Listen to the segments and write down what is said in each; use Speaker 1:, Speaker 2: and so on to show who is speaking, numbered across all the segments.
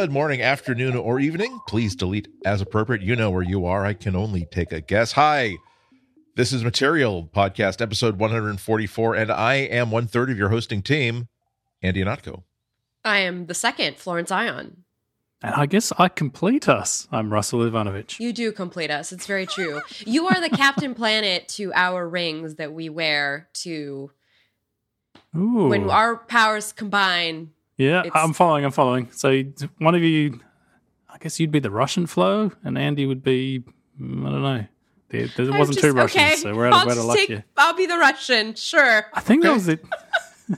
Speaker 1: Good morning, afternoon, or evening. Please delete as appropriate. You know where you are. I can only take a guess. Hi, this is Material Podcast, episode 144, and I am one third of your hosting team, Andy Ihnatko.
Speaker 2: I am the second, Florence Ion.
Speaker 3: And I guess I complete us. I'm Russell Ivanovic.
Speaker 2: You do complete us. It's very true. you are the Captain Planet to our rings that we wear to
Speaker 3: Ooh.
Speaker 2: when our powers combine.
Speaker 3: Yeah,
Speaker 2: it's-
Speaker 3: I'm following. I'm following. So one of you, I guess you'd be the Russian flow, and Andy would be, mm, I don't know. There, there wasn't
Speaker 2: just-
Speaker 3: two Russians,
Speaker 2: okay,
Speaker 3: so we're out
Speaker 2: I'll
Speaker 3: of, out of luck
Speaker 2: take-
Speaker 3: here.
Speaker 2: I'll be the Russian, sure.
Speaker 3: I think that was it.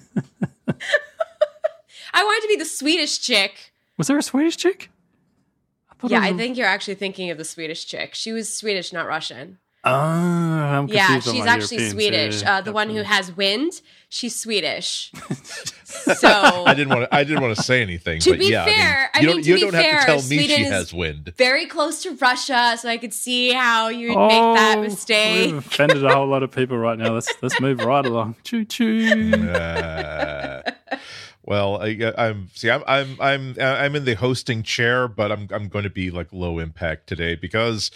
Speaker 2: I wanted to be the Swedish chick.
Speaker 3: Was there a Swedish chick? I
Speaker 2: Yeah, I think you're actually thinking of the Swedish chick. She was Swedish, not Russian.
Speaker 3: Oh, I'm
Speaker 2: Yeah, she's actually
Speaker 3: Europeans.
Speaker 2: Swedish.
Speaker 3: Yeah,
Speaker 2: uh, the one who has wind, she's Swedish. so
Speaker 1: I didn't want to. I didn't want to say anything.
Speaker 2: To
Speaker 1: but
Speaker 2: be
Speaker 1: yeah,
Speaker 2: fair, I
Speaker 1: I mean, you
Speaker 2: mean,
Speaker 1: don't,
Speaker 2: to
Speaker 1: you
Speaker 2: be
Speaker 1: don't have to tell me
Speaker 2: Sweden
Speaker 1: she has wind.
Speaker 2: very close to Russia, so I could see how you'd
Speaker 3: Oh,
Speaker 2: make that mistake.
Speaker 3: We've offended a whole lot of people right now. Let's let's move right along. Choo choo.
Speaker 1: Uh, well, I, I'm see. I'm I'm I'm I'm in the hosting chair, but I'm I'm going to be like low impact today because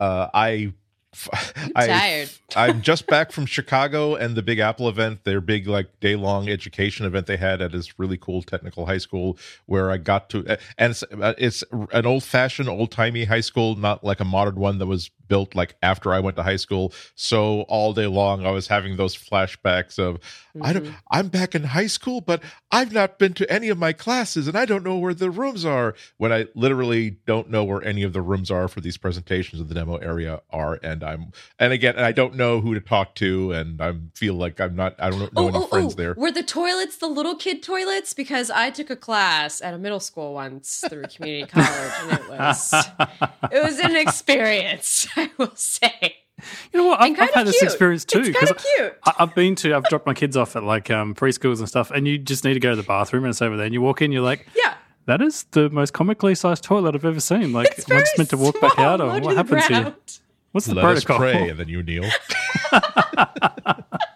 Speaker 1: uh, I. I,
Speaker 2: tired.
Speaker 1: I'm just back from Chicago and the Big Apple event, their big like day long education event they had at this really cool technical high school where I got to, and it's, uh, it's an old fashioned, old timey high school, not like a modern one that was built like after I went to high school. So all day long I was having those flashbacks of I don't, mm-hmm. I'm back in high school, but I've not been to any of my classes and I don't know where the rooms are when I literally don't know where any of the rooms are for these presentations of the demo area are. And I'm, and again, and I don't know who to talk to and I feel like I'm not, I don't know
Speaker 2: Oh,
Speaker 1: any
Speaker 2: oh,
Speaker 1: friends
Speaker 2: oh.
Speaker 1: there.
Speaker 2: Were the toilets the little kid toilets? Because I took a class at a middle school once through community college, and it was it was an experience, I will say.
Speaker 3: You know what? I've, I've had
Speaker 2: of
Speaker 3: this experience too.
Speaker 2: It's
Speaker 3: 'cause
Speaker 2: kind of cute.
Speaker 3: I, I've been to, I've dropped my kids off at like um, preschools and stuff, and you just need to go to the bathroom, and it's over there. And you walk in, you're like,
Speaker 2: Yeah.
Speaker 3: that is the most comically sized toilet I've ever seen. Like,
Speaker 2: It's
Speaker 3: am I
Speaker 2: very
Speaker 3: just meant to walk back out, or what
Speaker 2: the
Speaker 3: happens here? What's the
Speaker 1: Let us
Speaker 3: protocol?
Speaker 1: pray and then you kneel.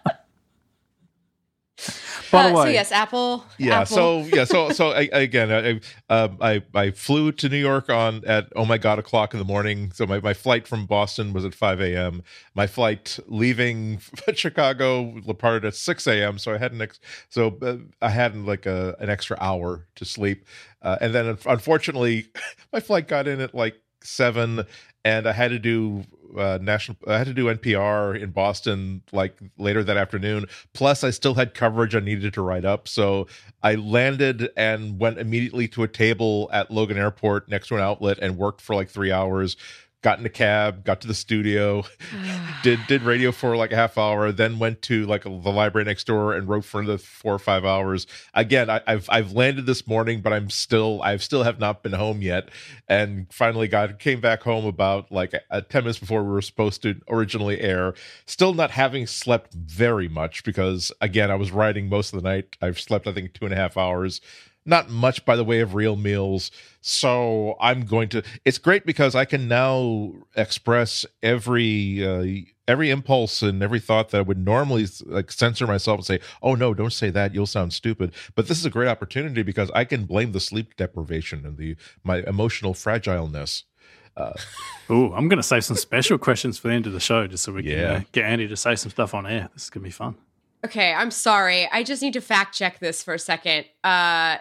Speaker 2: Uh, so yes, Apple.
Speaker 1: yeah
Speaker 2: Apple.
Speaker 1: so yeah so so I, again I, um, I i flew to new york on at oh my god o'clock in the morning so my, my flight from boston was at 5 a.m my flight leaving chicago departed at 6 a.m so i had an ex- so uh, i had like a an extra hour to sleep uh, and then unfortunately my flight got in at like 7 and i had to do uh, national i had to do npr in boston like later that afternoon. Plus i still had coverage i needed to write up. So i landed and went immediately to a table at logan airport next to an outlet and worked for like three hours got in a cab got to the studio did did radio for like a half hour then went to like a, the library next door and wrote for another four or five hours. Again I, i've i've landed this morning but i'm still I've still have not been home yet. And finally got came back home about like uh, 10 minutes before we were supposed to originally air. Still not having slept very much because again i was writing most of the night. I've slept i think two and a half hours not much by the way of real meals so i'm going to it's great because i can now express every uh, every impulse and every thought that i would normally like censor myself and say oh no don't say that you'll sound stupid but this is a great opportunity because i can blame the sleep deprivation and the my emotional fragileness
Speaker 3: Oh, I'm going to save some special questions for the end of the show, just so we can uh, get Andy to say some stuff on air. This is going to be fun.
Speaker 2: Okay, I'm sorry. I just need to fact check this for a second. Uh,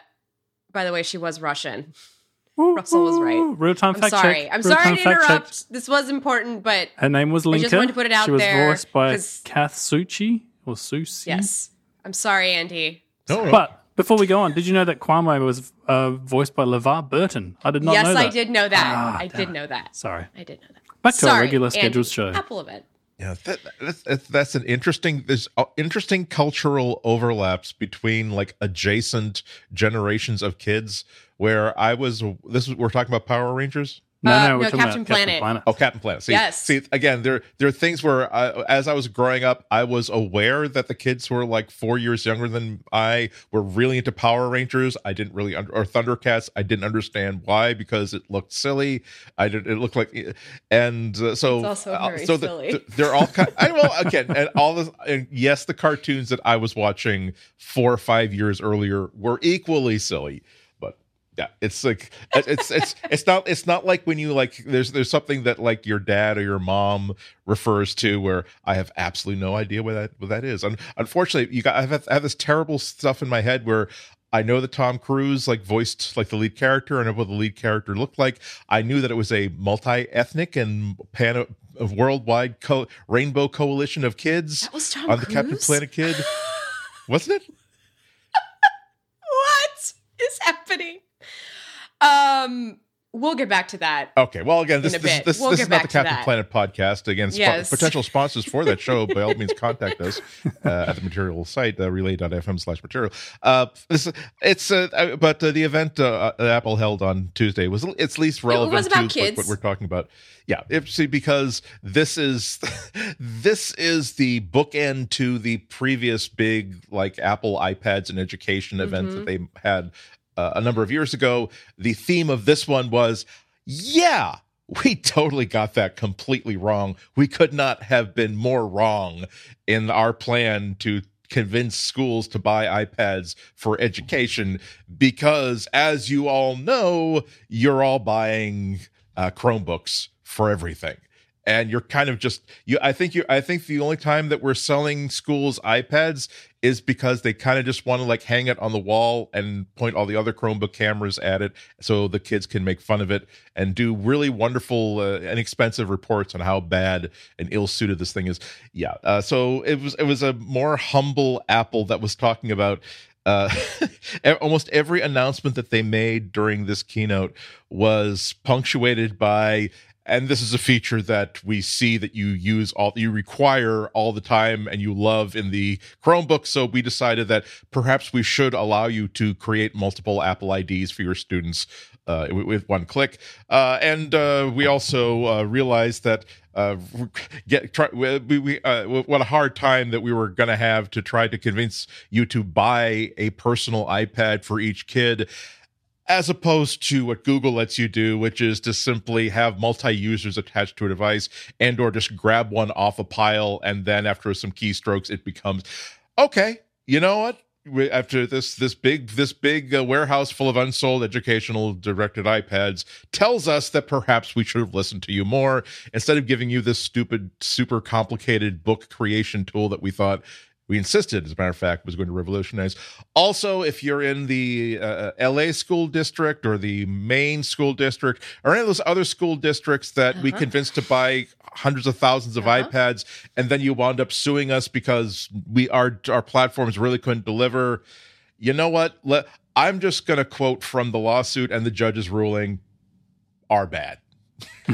Speaker 2: by the way, she was Russian. Russell was right.
Speaker 3: Real time
Speaker 2: I'm
Speaker 3: fact
Speaker 2: sorry.
Speaker 3: check.
Speaker 2: I'm
Speaker 3: Real-time
Speaker 2: sorry to
Speaker 3: fact check.
Speaker 2: interrupt. This was important, but
Speaker 3: Her name was Linka.
Speaker 2: just wanted to put it out
Speaker 3: she was
Speaker 2: there,
Speaker 3: voiced by
Speaker 2: 'cause-
Speaker 3: Kath Suchi or Susi.
Speaker 2: yes. I'm sorry, Andy.
Speaker 1: no, no.
Speaker 3: But before we go on, did you know that Kwame was uh, voiced by LeVar Burton? I did not
Speaker 2: yes,
Speaker 3: know that.
Speaker 2: Yes, I did know that.
Speaker 3: Ah,
Speaker 2: I
Speaker 3: damn
Speaker 2: did know that.
Speaker 3: Sorry.
Speaker 2: I did know that.
Speaker 3: Back to our
Speaker 2: Sorry,
Speaker 3: regular
Speaker 2: Andy.
Speaker 3: scheduled show.
Speaker 2: Apple event.
Speaker 1: Yeah, that, that's, that's an interesting. There's uh, interesting cultural overlaps between like adjacent generations of kids. Where I was, this is we're talking about Power Rangers.
Speaker 3: No,
Speaker 2: Uh,
Speaker 3: no, we're
Speaker 2: no,
Speaker 3: talking
Speaker 2: Captain
Speaker 3: about Captain
Speaker 2: Planet.
Speaker 3: Planet.
Speaker 1: Oh, Captain Planet. See,
Speaker 2: Yes.
Speaker 1: see, again, there there are things where, I, as I was growing up, I was aware that the kids who were like four years younger than I were really into Power Rangers. I didn't really, under, or Thundercats. I didn't understand why because it looked silly. I did. It looked like, and uh, so
Speaker 2: It's also
Speaker 1: uh, so the-
Speaker 2: silly.
Speaker 1: the- they're all kind. I well, again, and all this. And yes, the cartoons that I was watching four or five years earlier were equally silly, but Yeah, it's like it's it's it's not it's not like when you like there's there's something that like your dad or your mom refers to where I have absolutely no idea what that what that is. Un- unfortunately, you got I have, I have this terrible stuff in my head where I know that Tom Cruise like voiced like the lead character and what the lead character looked like. I knew that it was a multi-ethnic and pan of worldwide co- rainbow coalition of kids
Speaker 2: That was Tom
Speaker 1: on the Captain
Speaker 2: Cruise?
Speaker 1: Planet Kid, wasn't it?
Speaker 2: What is happening? Um, we'll get back to that.
Speaker 1: Okay, well, again, this
Speaker 2: In a
Speaker 1: this,
Speaker 2: bit.
Speaker 1: this,
Speaker 2: We'll
Speaker 1: this is not the Captain
Speaker 2: that.
Speaker 1: Planet podcast. Again, spo-
Speaker 2: Yes.
Speaker 1: potential sponsors for that show, by all means, contact us uh, at the material site, uh, relay.fm slash material. Uh, this, it's uh, uh, but uh, the event uh, that Apple held on Tuesday was it's least relevant
Speaker 2: was about
Speaker 1: to
Speaker 2: kids.
Speaker 1: what we're talking about. Yeah, if, see, because this is this is the bookend to the previous big like Apple iPads and education event
Speaker 2: Mm-hmm.
Speaker 1: that they had uh, a number of years ago. The theme of this one was, yeah, we totally got that completely wrong. We could not have been more wrong in our plan to convince schools to buy iPads for education because, as you all know, you're all buying uh, Chromebooks for everything. And you're kind of just you. I think you. I think the only time that we're selling schools iPads is because they kind of just want to like hang it on the wall and point all the other Chromebook cameras at it, so the kids can make fun of it and do really wonderful, uh, inexpensive reports on how bad and ill-suited this thing is. Yeah. Uh, so it was. It was a more humble Apple that was talking about uh, almost every announcement that they made during this keynote was punctuated by and this is a feature that we see that you use all you require all the time and you love in the chromebook. So we decided that perhaps we should allow you to create multiple apple ids for your students uh, with, one click. Uh, and uh, we also uh, realized that uh, get try, we, we uh, what a hard time that we were going to have to try to convince you to buy a personal ipad for each kid as opposed to what Google lets you do, which is to simply have multi-users attached to a device and or just grab one off a pile and then after some keystrokes it becomes okay, you know what? After this this big this big uh, warehouse full of unsold educational directed iPads tells us that perhaps we should have listened to you more instead of giving you this stupid super complicated book creation tool that we thought we insisted, as a matter of fact, was going to revolutionize. Also, if you're in the uh, LA school district or the Maine school district or any of those other school districts that we convinced to buy hundreds of thousands of
Speaker 2: Uh-huh.
Speaker 1: iPads, and then you wound up suing us because we our our platforms really couldn't deliver. You know what? Let, I'm just going to quote from the lawsuit and the judge's ruling: are bad.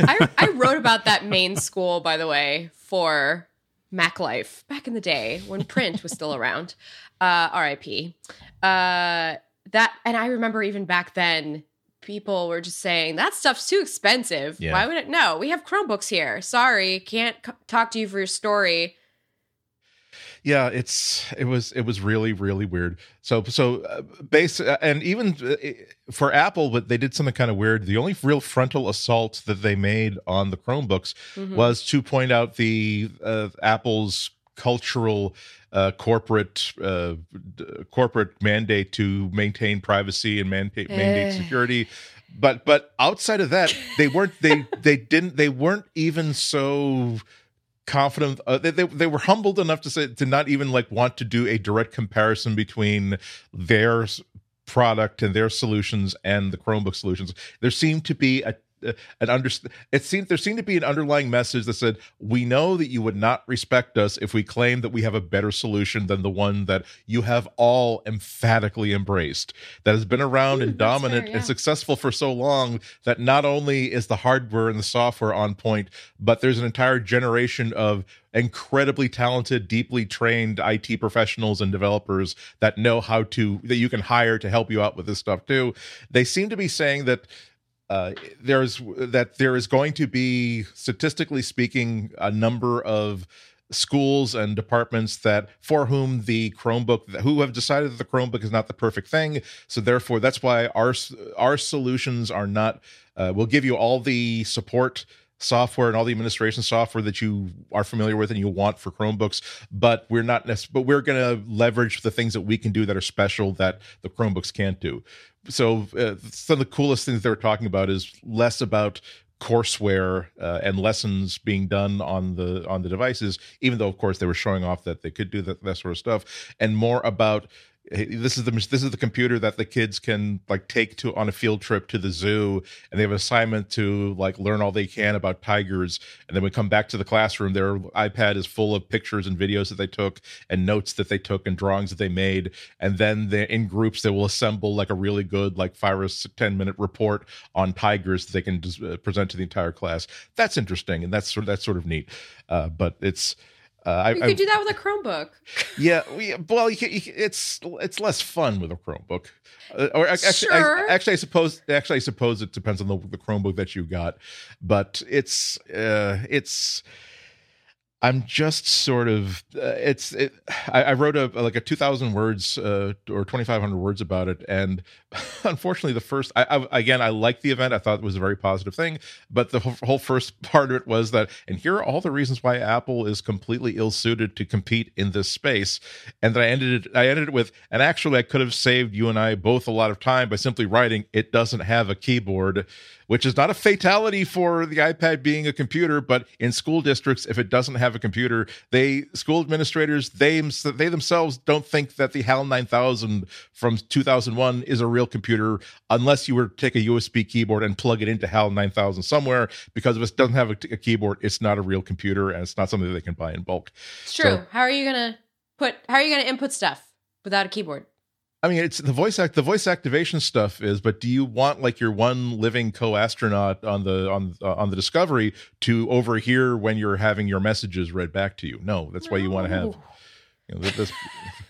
Speaker 2: I, I wrote about that Maine school, by the way, for Mac Life back in the day when print was still around. Uh, RIP. Uh, that, and I remember even back then, people were just saying that stuff's too expensive.
Speaker 1: Yeah.
Speaker 2: Why would it? No, we have Chromebooks here. Sorry, can't c- talk to you for your story.
Speaker 1: Yeah it's it was it was really really weird so so uh, base uh, and even uh, for apple but they did something kind of weird the only real frontal assault that they made on the chromebooks
Speaker 2: Mhm.
Speaker 1: was to point out the uh, apple's cultural uh, corporate uh, d- corporate mandate to maintain privacy and mandate mandate
Speaker 2: Eh.
Speaker 1: security but but outside of that they weren't they they didn't they weren't even so confident uh, they, they, they were humbled enough to say to not even like want to do a direct comparison between their product and their solutions and the chromebook solutions. There seemed to be a an under it seemed there seemed to be an underlying message that said we know that you would not respect us if we claim that we have a better solution than the one that you have all emphatically embraced that has been around and
Speaker 2: Hmm,
Speaker 1: dominant
Speaker 2: fair, yeah.
Speaker 1: and successful for so long that not only is the hardware and the software on point but there's an entire generation of incredibly talented deeply trained IT professionals and developers that know how to that you can hire to help you out with this stuff too they seem to be saying that uh, there's that there is going to be statistically speaking a number of schools and departments that for whom the chromebook who have decided that the chromebook is not the perfect thing. So therefore that's why our our solutions are not uh, we'll give you all the support software and all the administration software that you are familiar with and you want for Chromebooks, but we're not necess- but we're going to leverage the things that we can do that are special that the Chromebooks can't do. So uh, some of the coolest things they were talking about is less about courseware uh, and lessons being done on the on the devices even though of course they were showing off that they could do that, that sort of stuff and more about this is the this is the computer that the kids can like take to on a field trip to the zoo and they have an assignment to like learn all they can about tigers. And then we come back to the classroom their ipad is full of pictures and videos that they took and notes that they took and drawings that they made. And then they in groups they will assemble like a really good like five or ten minute report on tigers that they can present to the entire class. That's interesting and that's sort of that's sort of neat. Uh, but it's uh,
Speaker 2: you
Speaker 1: I,
Speaker 2: could do that with a Chromebook.
Speaker 1: yeah, we, well, you, can- you, can- it's it's less fun with a Chromebook. Uh, or actually,
Speaker 2: Sure.
Speaker 1: I, actually, I suppose actually I suppose it depends on the, the Chromebook that you got, but it's uh, it's. I'm just sort of uh, it's it, I, I wrote a like a 2,000 words uh, or 2,500 words about it, and unfortunately, the first I, I again I liked the event. I thought it was a very positive thing, but the whole, whole first part of it was that, and here are all the reasons why Apple is completely ill suited to compete in this space. And then I ended it. I ended it with, and actually, I could have saved you and I both a lot of time by simply writing, "It doesn't have a keyboard." Which is not a fatality for the iPad being a computer, but in school districts, if it doesn't have a computer, they school administrators they they themselves don't think that the HAL 9000 from 2001 is a real computer unless you were to take a USB keyboard and plug it into HAL 9000 somewhere. Because if it doesn't have a, a keyboard, it's not a real computer and it's not something that they can buy in bulk.
Speaker 2: It's true.
Speaker 1: So-
Speaker 2: how are you gonna put? How are you gonna input stuff without a keyboard?
Speaker 1: I mean, it's the voice act. The voice activation stuff is, but do you want like your one living co-astronaut on the on uh, on the Discovery to overhear when you're having your messages read back to you? No, that's why you want to have. You know, this,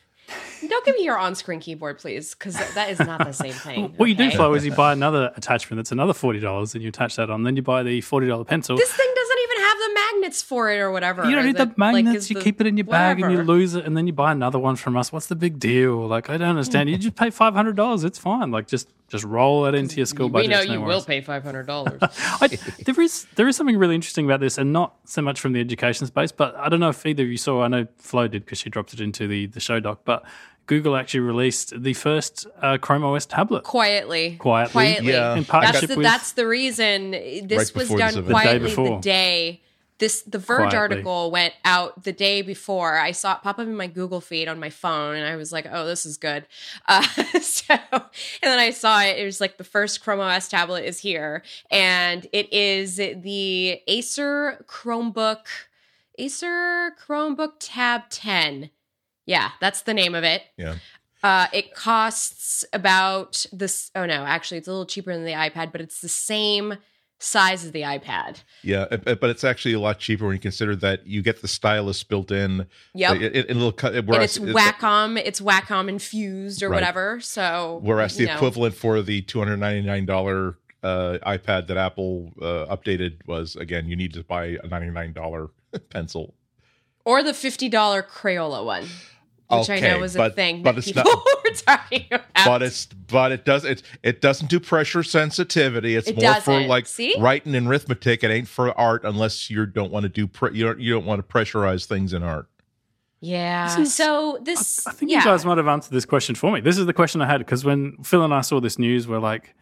Speaker 2: Don't give me your on-screen keyboard, please, because that is not the same thing.
Speaker 3: What you do,
Speaker 2: okay?
Speaker 3: Flo, is you buy another attachment that's another forty dollars, and you attach that on. Then you buy the forty dollar pencil.
Speaker 2: This thing doesn't even have the magnets for it or whatever.
Speaker 3: you don't need the
Speaker 2: that, like,
Speaker 3: magnets.
Speaker 2: is
Speaker 3: you
Speaker 2: the-
Speaker 3: keep it in your bag and you lose it, and then you buy another one from us. What's the big deal? Like I don't understand. You just pay five hundred dollars. It's fine. Like just just roll it into your school budget.
Speaker 2: We
Speaker 3: budget.
Speaker 2: know
Speaker 3: no
Speaker 2: you
Speaker 3: worries.
Speaker 2: will pay five hundred dollars.
Speaker 3: There is there is something really interesting about this, and not so much from the education space, but I don't know if either of you saw. I know Flo did because she dropped it into the the show doc, but Google actually released the first uh, Chrome OS tablet.
Speaker 2: quietly,
Speaker 3: Quietly.
Speaker 2: quietly.
Speaker 1: Yeah.
Speaker 3: In
Speaker 2: That's the,
Speaker 3: with
Speaker 2: that's the reason this
Speaker 1: Right
Speaker 2: was done
Speaker 1: this event.
Speaker 3: The day
Speaker 2: quietly the day. This the Verge
Speaker 3: Quietly.
Speaker 2: article went out the day before. I saw it pop up in my Google feed on my phone, and I was like, "Oh, this is good." Uh, so, and then I saw it. It was like the first Chrome OS tablet is here, and it is the Acer Chromebook, Acer Chromebook Tab 10. Yeah, that's the name of it.
Speaker 1: yeah,
Speaker 2: Uh, it costs about this. Oh no, actually, it's a little cheaper than the iPad, but it's the same size as the iPad.
Speaker 1: yeah, uh, but it's actually a lot cheaper when you consider that you get the stylus built in.
Speaker 2: Yep.
Speaker 1: Like, it, it, cut.
Speaker 2: and
Speaker 1: Whereas,
Speaker 2: it's Wacom. It's Wacom infused or
Speaker 1: Right.
Speaker 2: whatever. So
Speaker 1: whereas the
Speaker 2: know.
Speaker 1: equivalent for the two hundred ninety nine dollar uh, iPad that Apple uh, updated was again you need to buy a ninety nine dollar pencil.
Speaker 2: or the fifty dollar Crayola one, which I know was a
Speaker 1: but-
Speaker 2: thing
Speaker 1: but
Speaker 2: that
Speaker 1: it's
Speaker 2: people
Speaker 1: not-
Speaker 2: were talking about.
Speaker 1: but it's but it does it it doesn't do pressure sensitivity. It's
Speaker 2: It
Speaker 1: more for
Speaker 2: doesn't.
Speaker 1: like
Speaker 2: See?
Speaker 1: writing and arithmetic. It ain't for art unless you don't want to do pre- you don't you don't want to pressurize things in art.
Speaker 2: yeah.
Speaker 3: This is-
Speaker 2: so this,
Speaker 3: I think
Speaker 2: yeah.
Speaker 3: you guys might have answered this question for me. This is the question I had because when Phil and I saw this news, we're like,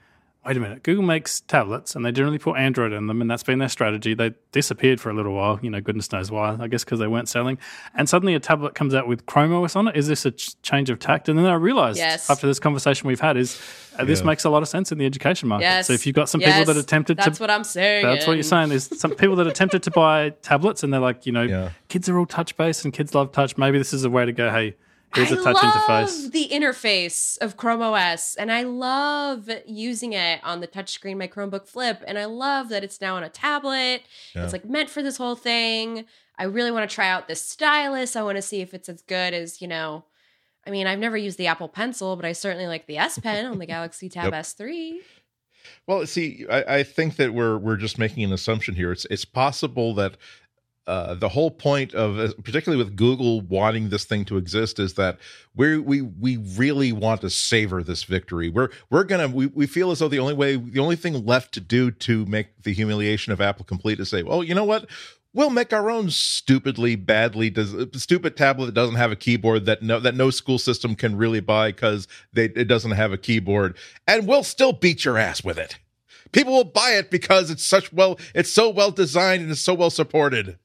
Speaker 3: wait a minute, Google makes tablets and they generally put Android in them, and that's been their strategy. They disappeared for a little while, you know, goodness knows why. I guess because they weren't selling. And suddenly a tablet comes out with Chrome OS on it. Is this a ch- change of tact? And then I realized
Speaker 2: Yes.
Speaker 3: after this conversation we've had is uh, this
Speaker 1: Yeah.
Speaker 3: makes a lot of sense in the education market.
Speaker 2: Yes.
Speaker 3: So if you've got some
Speaker 2: Yes.
Speaker 3: people that are tempted
Speaker 2: That's
Speaker 3: to.
Speaker 2: what I'm saying.
Speaker 3: that's what you're saying. There's some people that are tempted to buy tablets, and they're like, you know,
Speaker 1: Yeah.
Speaker 3: kids are all touch based, and kids love touch. Maybe this is a way to go. Hey,
Speaker 2: I
Speaker 3: a touch
Speaker 2: love
Speaker 3: interface.
Speaker 2: the interface of Chrome OS, and I love using it on the touchscreen my Chromebook Flip, and I love that it's now on a tablet.
Speaker 1: Yeah.
Speaker 2: It's like meant for this whole thing. I really want to try out this stylus. I want to see if it's as good as you know. I mean, I've never used the Apple Pencil, but I certainly like the S Pen on the Galaxy Tab
Speaker 1: Yep.
Speaker 2: S3.
Speaker 1: Well, see, I, I think that we're we're just making an assumption here. It's it's possible that uh, the whole point of, uh, particularly with Google wanting this thing to exist, is that we we we really want to savor this victory. We're we're gonna we, we feel as though the only way, the only thing left to do to make the humiliation of Apple complete is say, well, you know what, we'll make our own stupidly badly does stupid tablet that doesn't have a keyboard that no that no school system can really buy because it doesn't have a keyboard, and we'll still beat your ass with it. People will buy it because it's such well, it's so well designed and it's so well supported.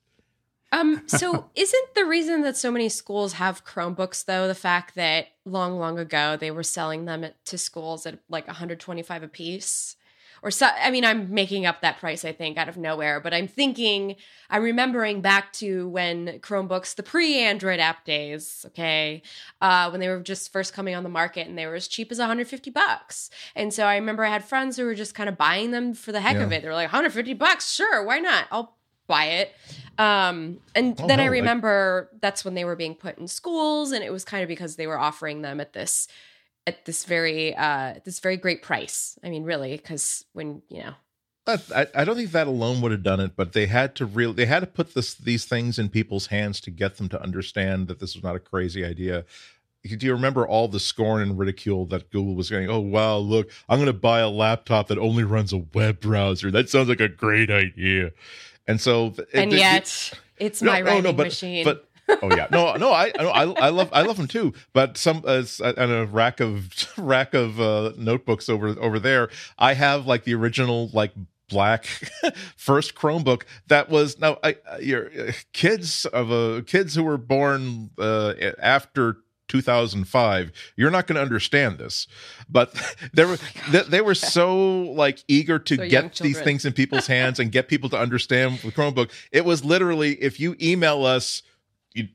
Speaker 2: Um, so isn't the reason that so many schools have Chromebooks though the fact that long, long ago they were selling them at, to schools at like 125 a piece? Or so I mean, I'm making up that price, I think, out of nowhere, but I'm thinking I'm remembering back to when Chromebooks, the pre-Android app days, okay, uh, when they were just first coming on the market and they were as cheap as 150 bucks. And so I remember I had friends who were just kind of buying them for the heck
Speaker 1: Yeah.
Speaker 2: of it. They were like, 150 bucks, sure, why not? I'll buy it. Um, and
Speaker 1: Oh,
Speaker 2: then I
Speaker 1: no, like-
Speaker 2: remember that's when they were being put in schools, and it was kind of because they were offering them at this at this very uh this very great price. I mean, really, because when you know,
Speaker 1: I, I don't think that alone would have done it, but they had to real they had to put this these things in people's hands to get them to understand that this was not a crazy idea. Do you remember all the scorn and ridicule that Google was going? Oh wow, look, I'm going to buy a laptop that only runs a web browser. That sounds like a great idea. And so,
Speaker 2: and
Speaker 1: it- it-
Speaker 2: yet it's
Speaker 1: no,
Speaker 2: my
Speaker 1: no,
Speaker 2: writing
Speaker 1: no, but,
Speaker 2: machine.
Speaker 1: But oh yeah, no, no, I, no, I, I love, I love them too. But some uh, and a rack of rack of uh, notebooks over over there. I have like the original like black first Chromebook that was now I uh, your uh, kids of uh, kids who were born uh, after 2005 you're not going to understand this but they were they, they were so like eager to
Speaker 2: So
Speaker 1: get these things in people's hands and get people to understand the chromebook. It was literally if you email us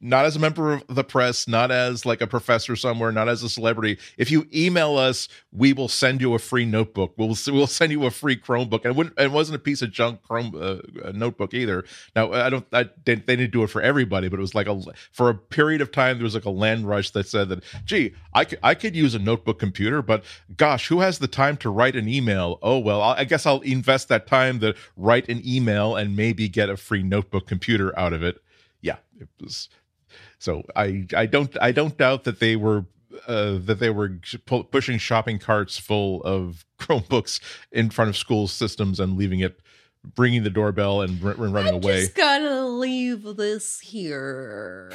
Speaker 1: not as a member of the press, not as like a professor somewhere, not as a celebrity. If you email us, we will send you a free notebook. We'll we'll send you a free Chromebook, and it, it wasn't a piece of junk Chrome uh, uh, notebook either. Now I don't, I they, they didn't do it for everybody, but it was like a for a period of time there was like a land rush that said that, gee, I could I could use a notebook computer, but gosh, who has the time to write an email? Oh well, I I guess I'll invest that time to write an email and maybe get a free notebook computer out of it yeah it was so i i don't i don't doubt that they were uh, that they were pu- pushing shopping carts full of chromebooks in front of school systems and leaving it ringing the doorbell and r- running
Speaker 2: I'm
Speaker 1: away
Speaker 2: just gonna leave this here.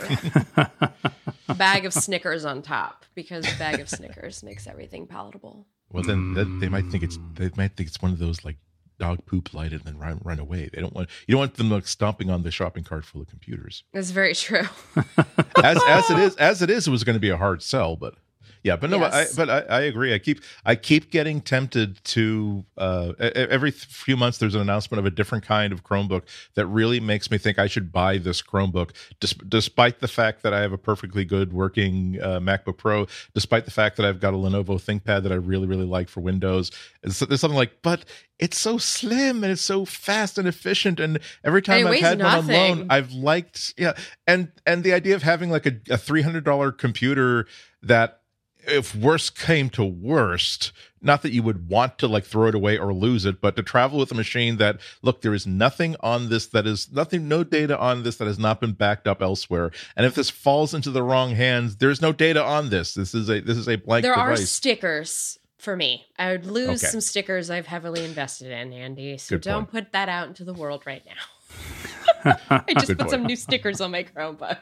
Speaker 2: bag of Snickers on top because a bag of Snickers makes everything palatable.
Speaker 1: well then that, they might think it's they might think it's one of those like dog poop light it and then run, run away they don't want you don't want them like stomping on the shopping cart full of computers
Speaker 2: That's very true.
Speaker 1: as as it is as it is it was going to be a hard sell but yeah but no
Speaker 2: Yes.
Speaker 1: I, but I, I agree. I keep i keep getting tempted to uh every few months there's an announcement of a different kind of chromebook that really makes me think i should buy this chromebook dis- despite the fact that i have a perfectly good working uh, macbook pro despite the fact that i've got a lenovo thinkpad that i really really like for windows. It's- there's something like but it's so slim and it's so fast and efficient and every time
Speaker 2: it
Speaker 1: i've had one on loan i've liked yeah and and the idea of having like a, a $300 computer that if worst came to worst not that you would want to like throw it away or lose it but to travel with a machine that look there is nothing on this that is nothing no data on this that has not been backed up elsewhere and if this falls into the wrong hands there's no data on this this is a this is a blank
Speaker 2: there are stickers for me. I would lose
Speaker 1: Okay.
Speaker 2: some stickers I've heavily invested in, Andy. So
Speaker 1: Good
Speaker 2: don't
Speaker 1: point.
Speaker 2: put that out into the world right now. I just
Speaker 1: Good
Speaker 2: put
Speaker 1: point.
Speaker 2: some new stickers on my Chromebook.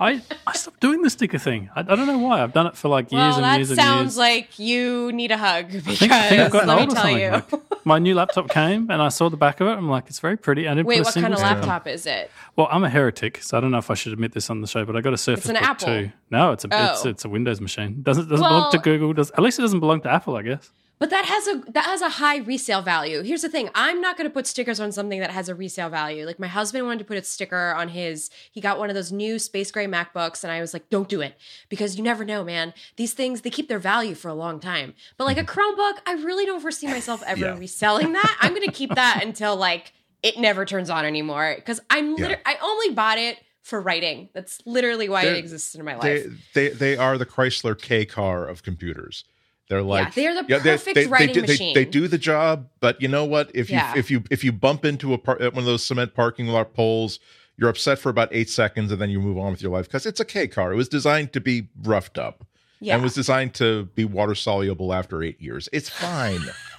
Speaker 3: I, I stopped doing the sticker thing. I, I don't know why. I've done it for like years
Speaker 2: Well,
Speaker 3: and years and years.
Speaker 2: sounds like you need a hug because
Speaker 3: I think, I think I've gotten
Speaker 2: let
Speaker 3: old
Speaker 2: me tell
Speaker 3: something.
Speaker 2: you.
Speaker 3: Like, my new laptop came and I saw the back of it. I'm like, it's very pretty. I didn't
Speaker 2: Wait,
Speaker 3: put a
Speaker 2: what
Speaker 3: single
Speaker 2: kind of
Speaker 3: sticker
Speaker 2: laptop is it?
Speaker 3: Well, I'm a heretic, so I don't know if I should admit this on the show, but I got a Surface
Speaker 2: an
Speaker 3: Book
Speaker 2: Apple.
Speaker 3: 2. No, it's a it's,
Speaker 2: Oh.
Speaker 3: it's a Windows machine. Doesn't doesn't belong to Google. Does at least it doesn't belong to Apple, I guess.
Speaker 2: But that has a that has a high resale value. Here's the thing: I'm not going to put stickers on something that has a resale value. Like my husband wanted to put a sticker on his. He got one of those new space gray MacBooks, and I was like, "Don't do it," because you never know, man. These things they keep their value for a long time. But like a mm-hmm. Chromebook, I really don't foresee myself ever
Speaker 1: Yeah.
Speaker 2: reselling that. I'm going to keep that until like it never turns on anymore. Because I'm liter- I only bought it for writing. That's literally why
Speaker 1: They're-
Speaker 2: it exists in my
Speaker 1: they,
Speaker 2: life.
Speaker 1: they they are the Chrysler K car of computers. They're like
Speaker 2: they're the
Speaker 1: they-
Speaker 2: perfect writing
Speaker 1: do, They,
Speaker 2: machine.
Speaker 1: they do the job, but you know what? If you
Speaker 2: Yeah.
Speaker 1: if you if you bump into a par- uh, one of those cement parking lot poles, you're upset for about eight seconds, and then you move on with your life because it's a K car. It was designed to be roughed up
Speaker 2: Yeah.
Speaker 1: and was designed to be water soluble after eight years. It's fine.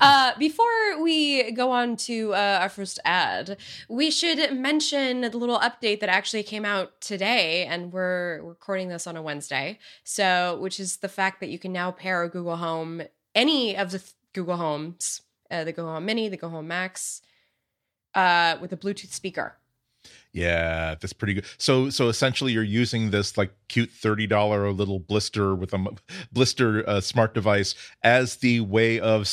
Speaker 2: Uh, before we go on to uh, our first ad, we should mention the little update that actually came out today, and we're recording this on a Wednesday. So, which is the fact that you can now pair a Google Home, any of the th- Google Homes, uh, the Google Home Mini, the Google Home Max, uh, with a Bluetooth speaker.
Speaker 1: Yeah, that's pretty good. So so essentially you're using this like cute $30 little blister with a blister uh, smart device as the way of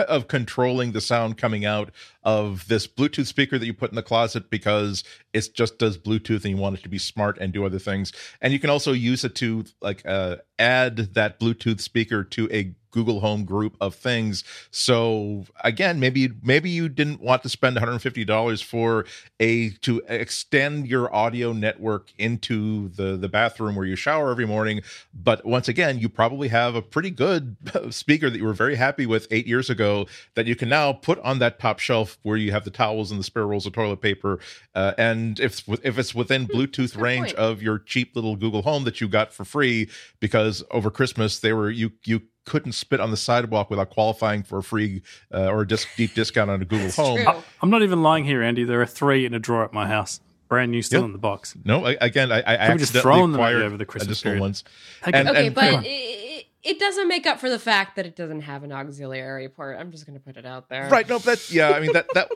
Speaker 1: of controlling the sound coming out of this Bluetooth speaker that you put in the closet because it just does Bluetooth and you want it to be smart and do other things. And you can also use it to like uh, add that Bluetooth speaker to a Google Home group of things. So again, maybe maybe you didn't want to spend $150 for a to extend your audio network into the the bathroom where you shower every morning, but once again, you probably have a pretty good speaker that you were very happy with 8 years ago that you can now put on that top shelf where you have the towels and the spare rolls of toilet paper uh, and if if it's within Bluetooth range
Speaker 2: point.
Speaker 1: of your cheap little Google Home that you got for free because over Christmas they were you you couldn't spit on the sidewalk without qualifying for a free uh, or a dis- deep discount on a Google
Speaker 2: It's
Speaker 1: Home.
Speaker 2: true.
Speaker 3: I'm not even lying here, Andy. There are three in a drawer at my house, brand new, still
Speaker 1: Yep.
Speaker 3: in the box.
Speaker 1: No, I, again, I, I
Speaker 3: Could've just
Speaker 1: accidentally
Speaker 3: thrown them at you over the Christmas
Speaker 1: additional
Speaker 3: period.
Speaker 1: ones.
Speaker 3: Take
Speaker 1: And-
Speaker 2: Okay,
Speaker 1: and-
Speaker 2: but it, it, it doesn't make up for the fact that it doesn't have an auxiliary port. I'm just going to put it out there.
Speaker 1: Right? No, that's yeah. I mean that that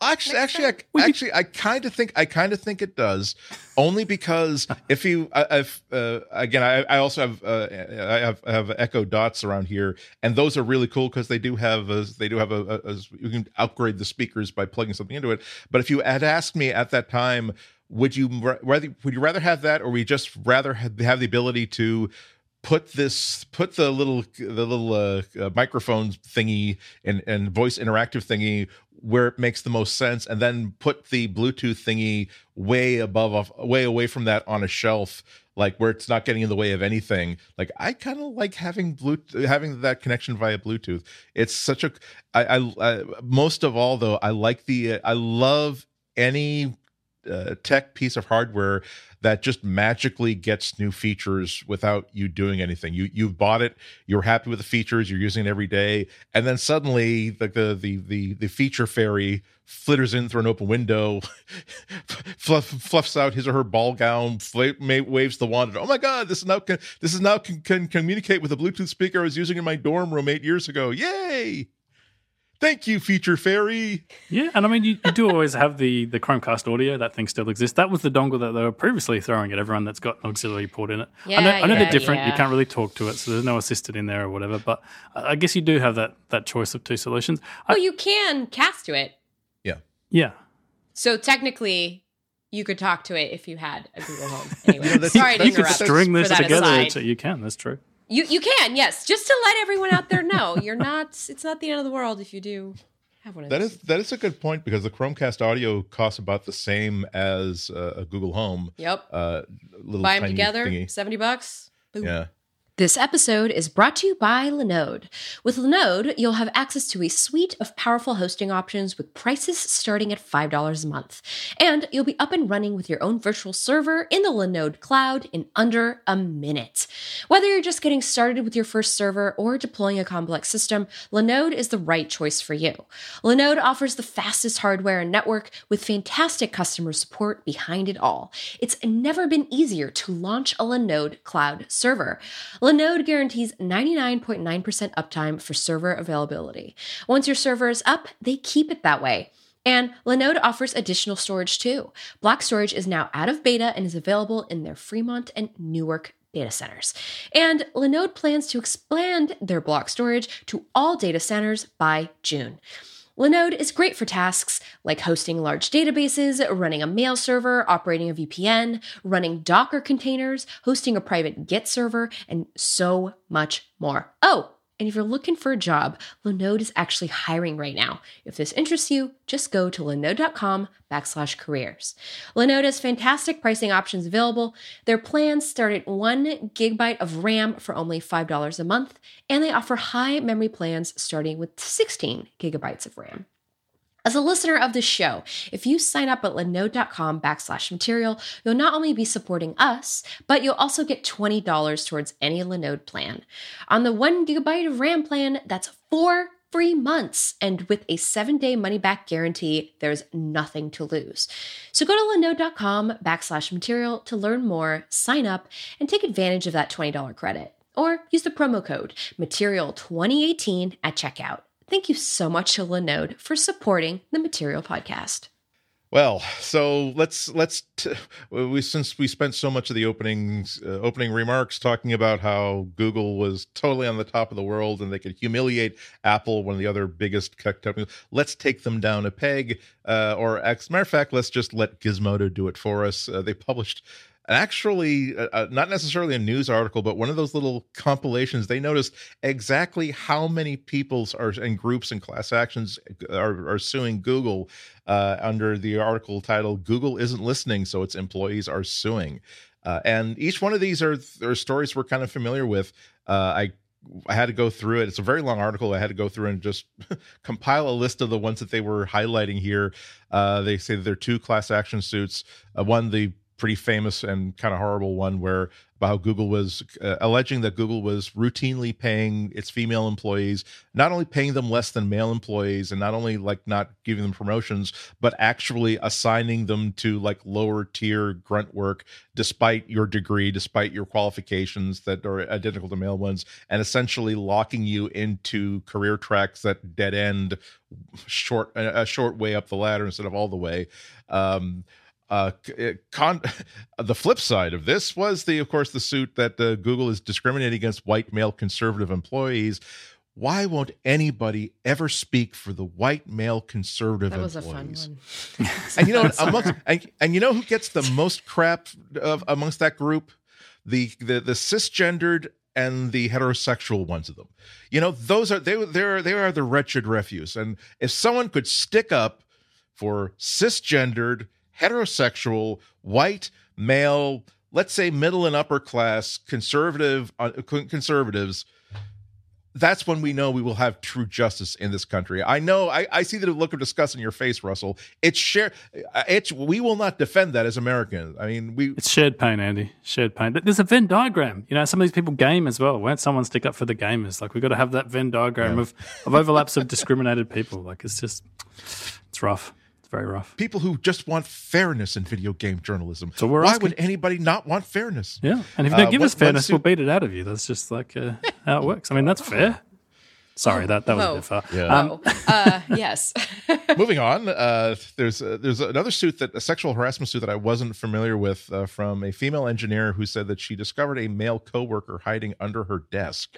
Speaker 1: actually actually I, actually I kind of think I kind of think it does, only because if you I, I've uh, again I, I also have uh, I have I have Echo Dots around here, and those are really cool because they do have a, they do have a, a, a you can upgrade the speakers by plugging something into it. But if you had asked me at that time. Would you rather would you rather have that, or we just rather have, have the ability to put this put the little the little uh, uh, microphone thingy and and voice interactive thingy where it makes the most sense and then put the bluetooth thingy way above off way away from that on a shelf like where it's not getting in the way of anything. Like i kind of like having blue having that connection via bluetooth. It's such a I, I, I most of all though i like the i love any uh, tech piece of hardware that just magically gets new features without you doing anything. You you've bought it, you're happy with the features, you're using it every day, and then suddenly like the the the the feature fairy flitters in through an open window, fluff, fluffs out his or her ball gown, ma- waves the wand. And, oh my god, this is now can, this is now can, can communicate with a Bluetooth speaker I was using in my dorm room eight years ago. Yay! Thank you, feature fairy.
Speaker 3: Yeah, and I mean, you, you do always have the the Chromecast audio. That thing still exists. That was the dongle that they were previously throwing at everyone that's got an auxiliary port in it. I know,
Speaker 2: Yeah,
Speaker 3: I know
Speaker 2: yeah,
Speaker 3: they're different. You can't really talk to it, so there's no assistant in there or whatever. But I I guess you do have that that choice of two solutions. I,
Speaker 2: you can cast to it.
Speaker 3: yeah, Yeah.
Speaker 2: So technically, you could talk to it if you had a Google Home. Anyway,
Speaker 1: that's-
Speaker 2: sorry to
Speaker 3: you could string
Speaker 2: for
Speaker 3: this together. So you can. That's true.
Speaker 2: You you can yes, just to let everyone out there know you're not. It's not the end of the world if you do have one of
Speaker 1: That is that is a good point because the Chromecast audio costs about the same as uh, a Google Home.
Speaker 2: Yep.
Speaker 1: Uh, little
Speaker 2: Buy them
Speaker 1: tiny
Speaker 2: together,
Speaker 1: thingy.
Speaker 2: seventy bucks. Boom.
Speaker 1: Yeah.
Speaker 2: This episode is brought to you by Linode. With Linode, you'll have access to a suite of powerful hosting options with prices starting at $5 a month. And you'll be up and running with your own virtual server in the Linode cloud in under a minute. Whether you're just getting started with your first server or deploying a complex system, Linode is the right choice for you. Linode offers the fastest hardware and network with fantastic customer support behind it all. It's never been easier to launch a Linode cloud server. Linode guarantees 99.9% uptime for server availability. Once your server is up, they keep it that way. And Linode offers additional storage too. Block Storage is now out of beta and is available in their Fremont and Newark data centers. And Linode plans to expand their block storage to all data centers by June. Linode is great for tasks like hosting large databases, running a mail server, operating a VPN, running Docker containers, hosting a private Git server, and so much more. Oh, and if you're looking for a job, Linode is actually hiring right now. If this interests you, just go to linode.com backslash careers. Linode has fantastic pricing options available. Their plans start at one gigabyte of RAM for only $5 a month, and they offer high memory plans starting with 16 gigabytes of RAM. As a listener of the show, if you sign up at linode.com backslash material, you'll not only be supporting us, but you'll also get $20 towards any Linode plan. On the one gigabyte of RAM plan, that's four free months. And with a seven day money back guarantee, there's nothing to lose. So go to linode.com backslash material to learn more, sign up, and take advantage of that $20 credit. Or use the promo code material2018 at checkout. Thank you so much to Linode for supporting the Material Podcast.
Speaker 1: Well, so let's let's t- we since we spent so much of the openings uh, opening remarks talking about how Google was totally on the top of the world and they could humiliate Apple, one of the other biggest tech companies. Let's take them down a peg, uh, or as a matter of fact, let's just let Gizmodo do it for us. Uh, they published actually uh, uh, not necessarily a news article but one of those little compilations they noticed exactly how many peoples are and groups and class actions are, are suing google uh, under the article titled google isn't listening so its employees are suing uh, and each one of these are, are stories we're kind of familiar with uh, i I had to go through it. It's a very long article. I had to go through and just compile a list of the ones that they were highlighting here. Uh, they say that there are two class action suits. Uh, one, the pretty famous and kind of horrible one where about how Google was uh, alleging that Google was routinely paying its female employees, not only paying them less than male employees, and not only like not giving them promotions, but actually assigning them to like lower tier grunt work, despite your degree, despite your qualifications that are identical to male ones, and essentially locking you into career tracks that dead end short a short way up the ladder instead of all the way. Um, uh, con- the flip side of this was the, of course, the suit that uh, Google is discriminating against white male conservative employees. Why won't anybody ever speak for the white male conservative
Speaker 2: That was
Speaker 1: employees?
Speaker 2: a fun one.
Speaker 1: and you know, amongst, and, and you know who gets the most crap of amongst that group? The the the cisgendered and the heterosexual ones of them. You know, those are they they are they are the wretched refuse. And if someone could stick up for cisgendered, heterosexual, white, male, let's say middle and upper class conservative uh, conservatives that's when we know we will have true justice in this country. I know I, I see the look of disgust in your face, Russell. It's share it's we will not defend that as Americans. I mean we
Speaker 3: It's shared pain, Andy. Shared pain. There's a Venn diagram. You know, some of these people game as well. Won't someone stick up for the gamers? Like we've got to have that Venn diagram
Speaker 1: Yeah.
Speaker 3: of, of overlaps of discriminated people. Like it's just it's rough. It's very rough.
Speaker 1: people who just want fairness in video game journalism.
Speaker 3: So we're
Speaker 1: Why
Speaker 3: asking-
Speaker 1: would anybody not want fairness?
Speaker 3: Yeah. And if you don't
Speaker 1: Uh,
Speaker 3: give
Speaker 1: one-
Speaker 3: us fairness, we'll beat it out of you. That's just like uh, how it works. I mean, that's fair. Sorry, that, that was a bit far.
Speaker 1: Yeah.
Speaker 3: Um,
Speaker 2: oh, uh, yes.
Speaker 1: Moving on, uh, there's uh, there's another suit that a sexual harassment suit that I wasn't familiar with uh, from a female engineer who said that she discovered a male coworker hiding under her desk.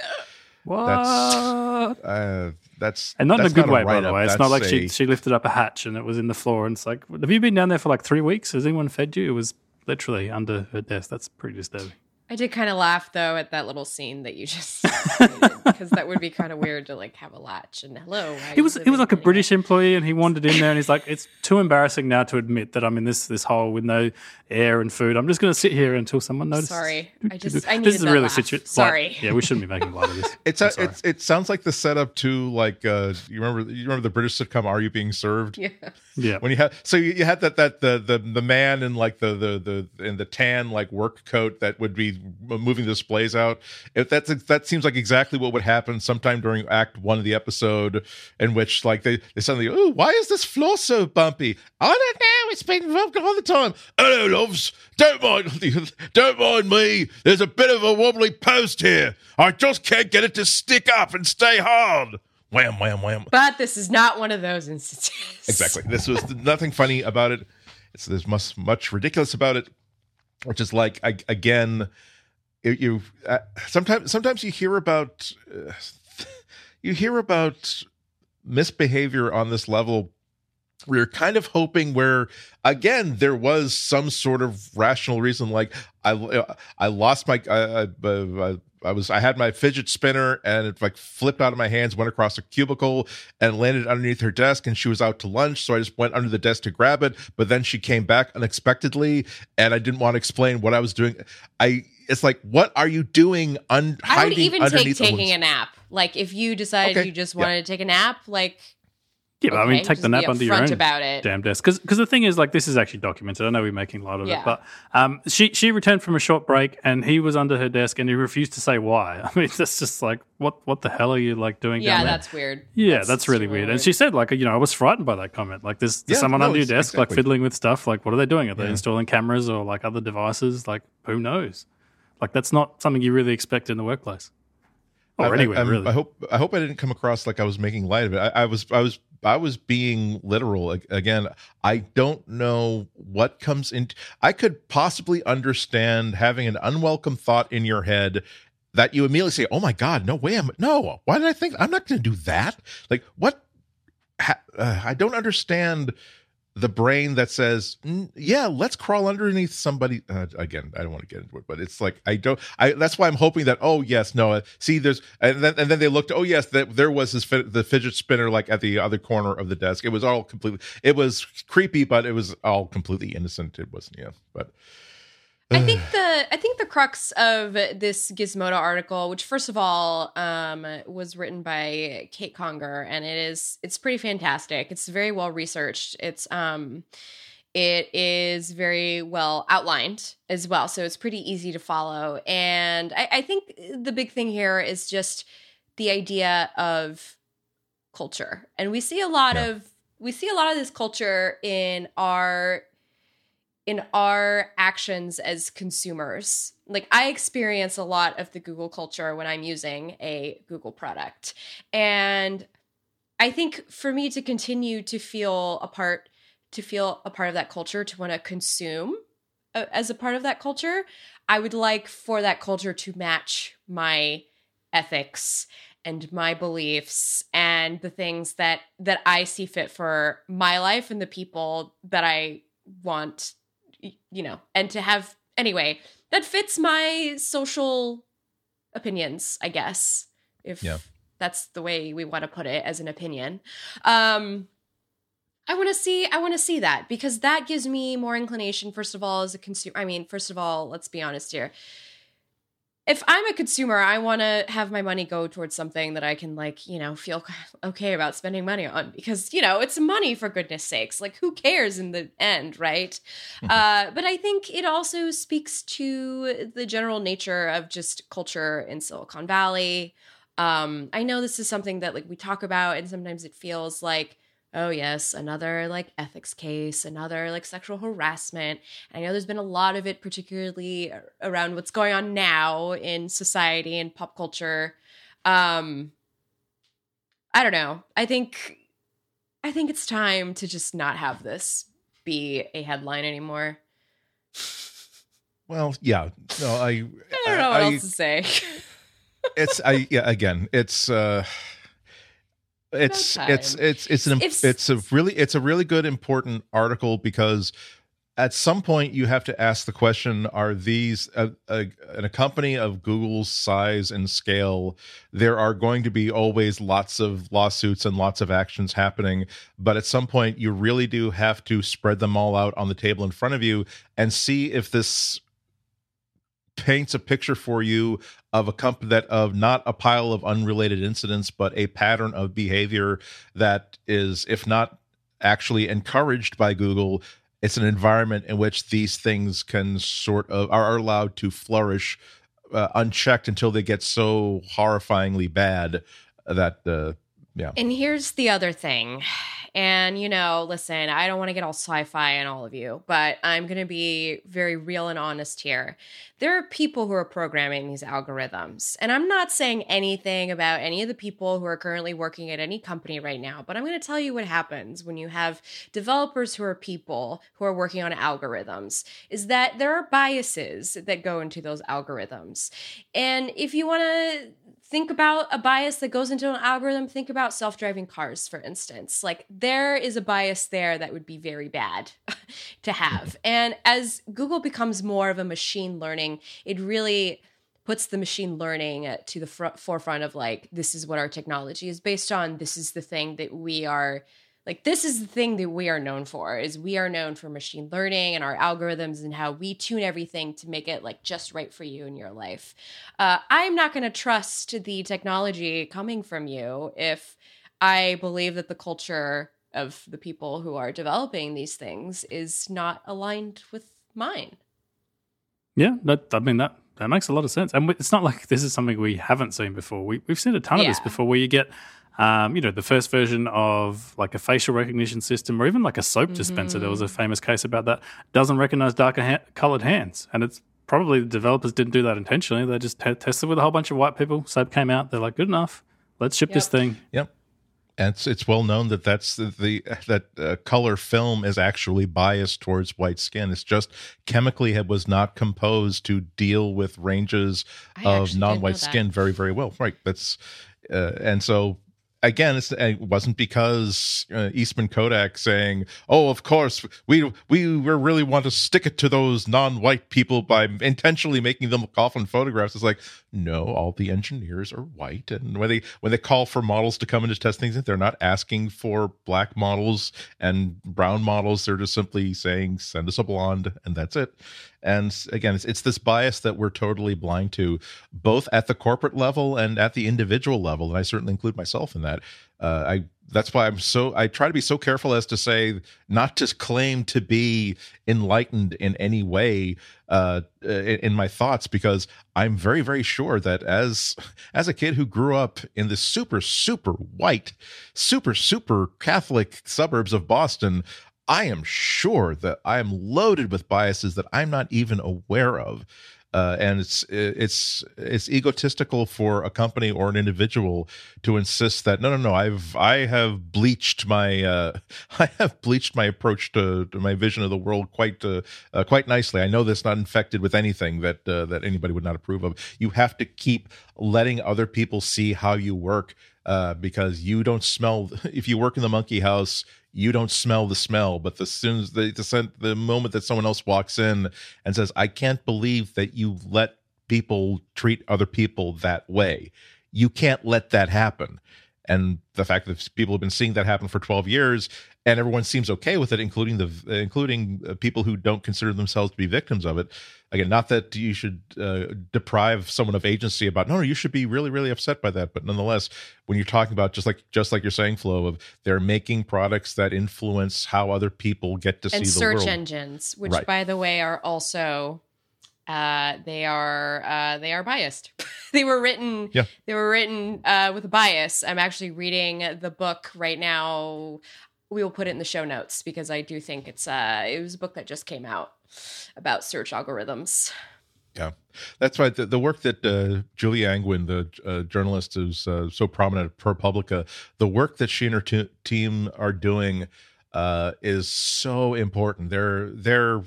Speaker 3: What?
Speaker 1: Uh, that's
Speaker 3: and not in a good way, by the way. It's not like
Speaker 1: a-
Speaker 3: she, she lifted up a hatch and it was in the floor. And it's like, have you been down there for like three weeks? Has anyone fed you? It was literally under her desk. That's pretty disturbing.
Speaker 2: I did kind of laugh though at that little scene that you just because that would be kind of weird to like have a latch and hello. why are
Speaker 3: He was he was like a
Speaker 2: here?"
Speaker 3: British employee, and he wandered in there, and he's like, "It's too embarrassing now to admit that I'm in this this hole with no air and food. I'm just going to sit here until someone notices."
Speaker 2: Sorry, I just I
Speaker 3: this is a
Speaker 2: that
Speaker 3: really
Speaker 2: laugh.
Speaker 3: situ-
Speaker 2: Sorry.
Speaker 3: light- Yeah, we shouldn't be making light of this.
Speaker 1: It's a, it's it sounds like the setup to like uh you remember you remember the British sitcom Are You Being Served?
Speaker 2: Yeah.
Speaker 3: Yeah.
Speaker 1: When you had so you, had that that the the the man in like the the the in the tan like work coat that would be moving the displays out. If that's that seems like exactly what would happen sometime during Act One of the episode, in which like they they suddenly oh why is this floor so bumpy? I don't know. It's been bumped all the time. Hello, loves. Don't mind don't mind me. There's a bit of a wobbly post here. I just can't get it to stick up and stay hard. Wham wham wham.
Speaker 2: But this is not one of those instances.
Speaker 1: Exactly. This was nothing funny about it. It's there's much much ridiculous about it, which is like I, again, you, you uh, sometimes sometimes you hear about uh, you hear about misbehavior on this level. We're kind of hoping where again there was some sort of rational reason, like I I lost my I, I, I I was I had my fidget spinner and it like flipped out of my hands, went across a cubicle and landed underneath her desk and she was out to lunch, so I just went under the desk to grab it, but then she came back unexpectedly and I didn't want to explain what I was doing. I it's like what are you doing un-
Speaker 2: I would even take taking
Speaker 1: a
Speaker 2: nap. Like if you decided
Speaker 1: Okay,
Speaker 2: you just
Speaker 1: yeah.
Speaker 2: wanted to take a nap, like
Speaker 3: Yeah, but I mean,
Speaker 2: Okay,
Speaker 3: take the nap under your own
Speaker 2: about it.
Speaker 3: damn desk. Because the thing is, like, this is actually documented. I know we're making light of
Speaker 2: Yeah.
Speaker 3: it, but um, she she returned from a short break and he was under her desk and he refused to say why. I mean, that's just like, what what the hell are you like doing
Speaker 2: Yeah,
Speaker 3: down there?
Speaker 2: that's weird.
Speaker 3: Yeah, that's, really weird. And she said, like, you know, I was frightened by that comment. Like, there's, there's
Speaker 1: Yeah,
Speaker 3: someone
Speaker 1: no,
Speaker 3: under your
Speaker 1: it's-
Speaker 3: desk, like, fiddling with stuff. Like, what are they doing? Are they
Speaker 1: Yeah.
Speaker 3: installing cameras or like other devices? Like, who knows? Like, that's not something you really expect in the workplace or
Speaker 1: I-
Speaker 3: anywhere,
Speaker 1: I'm-
Speaker 3: really.
Speaker 1: I hope I hope I didn't come across like I was making light of it. I, I was I was I was being literal. Ag- Again, I don't know what comes in. I could possibly understand having an unwelcome thought in your head that you immediately say, "Oh my God, no way! I'm no. Why did I think I'm not going to do that? Like what? Ha, uh, I don't understand." The brain that says "Mm, yeah let's crawl underneath somebody uh, again i don't want to get into it but it's like i don't i that's why i'm hoping that oh yes no uh, see there's and then and then they looked oh yes that there was this the fidget spinner like at the other corner of the desk. It was all completely it was creepy but it was all completely innocent. It wasn't yeah but
Speaker 2: I think the I think the crux of this Gizmodo article, which first of all um, was written by Kate Conger, and it is it's pretty fantastic. It's very well researched. It's um, it is very well outlined as well, so it's pretty easy to follow. And I, I think the big thing here is just the idea of culture, and we see a lot
Speaker 1: Yeah.
Speaker 2: of we see a lot of this culture in our in our actions as consumers. Like I experience a lot of the Google culture when I'm using a Google product. And I think for me to continue to feel a part to feel a part of that culture, to want to consume uh, as a part of that culture, I would like for that culture to match my ethics and my beliefs and the things that that I see fit for my life and the people that I want you know and to have anyway that fits my social opinions i guess if
Speaker 1: Yeah.
Speaker 2: that's the way we want to put it as an opinion um i want to see i want to see that because that gives me more inclination first of all as a consumer i mean first of all let's be honest here if I'm a consumer, I want to have my money go towards something that I can like, you know, feel okay about spending money on because, you know, it's money for goodness sakes. Like who cares in the end, right? uh, but I think it also speaks to the general nature of just culture in Silicon Valley. Um, I know this is something that like we talk about and sometimes it feels like oh yes another like ethics case another like sexual harassment. And i know there's been a lot of it particularly around what's going on now in society and pop culture. Um i don't know. I think i think it's time to just not have this be a headline anymore.
Speaker 1: Well yeah. No i
Speaker 2: i don't know what
Speaker 1: I-
Speaker 2: else to say.
Speaker 1: It's i yeah again it's uh it's
Speaker 2: No
Speaker 1: it's it's it's an
Speaker 2: If-
Speaker 1: it's a really it's a really good important article because at some point you have to ask the question are these a, a, in a company of google's size and scale there are going to be always lots of lawsuits and lots of actions happening but at some point you really do have to spread them all out on the table in front of you and see if this paints a picture for you of a company that of not a pile of unrelated incidents but a pattern of behavior that is if not actually encouraged by google it's an environment in which these things can sort of are allowed to flourish uh, unchecked until they get so horrifyingly bad that uh, yeah
Speaker 2: And here's the other thing. And, you know, listen, I don't want to get all sci fi on all of you, but I'm going to be very real and honest here. There are people who are programming these algorithms. And I'm not saying anything about any of the people who are currently working at any company right now, but I'm going to tell you what happens when you have developers who are people who are working on algorithms is that there are biases that go into those algorithms. And if you want to think about a bias that goes into an algorithm. Think about self-driving cars for instance. Like there is a bias there that would be very bad to have. And as google becomes more of a machine learning it really puts the machine learning to the fr- forefront of like this is what our technology is based on. This is the thing that we are like this is the thing that we are known for is we are known for machine learning and our algorithms and how we tune everything to make it like just right for you in your life uh, i'm not going to trust the technology coming from you if I believe that the culture of the people who are developing these things is not aligned with mine.
Speaker 3: Yeah, that I mean that that makes a lot of sense, and it's not like this is something we haven't seen before. We we've seen a ton of this before, where you get. Um, you know, the first version of like a facial recognition system or even like a soap dispenser, there was a famous case about that, doesn't recognize darker ha- colored hands. And it's probably the developers didn't do that intentionally. They just te- tested with a whole bunch of white people. Soap came out. They're like, good enough. Let's ship this thing.
Speaker 1: Yep. And it's, it's well known that that's the, the that uh, color film is actually biased towards white skin. It's just chemically it was not composed to deal with ranges
Speaker 2: I
Speaker 1: of non-white skin very very well. Right. That's uh, and so again it wasn't because uh, Eastman Kodak saying, "Oh, of course we we we really want to stick it to those non-white people by intentionally making them coffin photographs." It's like no, all the engineers are white, and when they when they call for models to come in to test things, they're not asking for black models and brown models. They're just simply saying, "Send us a blonde," and that's it. And again, it's, it's this bias that we're totally blind to, both at the corporate level and at the individual level. And I certainly include myself in that. Uh, I that's why I'm so I try to be so careful as to say not to claim to be enlightened in any way uh, in, my thoughts because I'm very very sure that as as a kid who grew up in the super super white, super super Catholic suburbs of Boston, I am sure that I am loaded with biases that I'm not even aware of. Uh, and it's it's it's egotistical for a company or an individual to insist that no no no I've I have bleached my uh, I have bleached my approach to, to my vision of the world quite uh, uh, quite nicely. I know that's not infected with anything that uh, that anybody would not approve of. You have to keep letting other people see how you work uh, because you don't smell. If you work in the monkey house, you don't smell the smell. But the soon as the the, the moment that someone else walks in and says, "I can't believe that you let people treat other people that way," you can't let that happen. And the fact that people have been seeing that happen for 12 years, and everyone seems okay with it, including the including uh, people who don't consider themselves to be victims of it. Again, not that you should uh, deprive someone of agency about. No, no, you should be really, really upset by that. But nonetheless, when you're talking about just like just like you're saying, Flo, of they're making products that influence how other people get to
Speaker 2: and
Speaker 1: see the world.
Speaker 2: And search
Speaker 1: world.
Speaker 2: engines, which
Speaker 1: Right.
Speaker 2: by the way are also uh, they are uh, they are biased. they were written
Speaker 1: Yeah.
Speaker 2: they were written uh, with a bias. I'm actually reading the book right now. We will put it in the show notes because I do think it's uh it was a book that just came out about search algorithms.
Speaker 1: Yeah, that's right. The, the work that uh, Julia Angwin, the uh, journalist who's uh, so prominent at ProPublica, the work that she and her t- team are doing uh, is so important. They're they're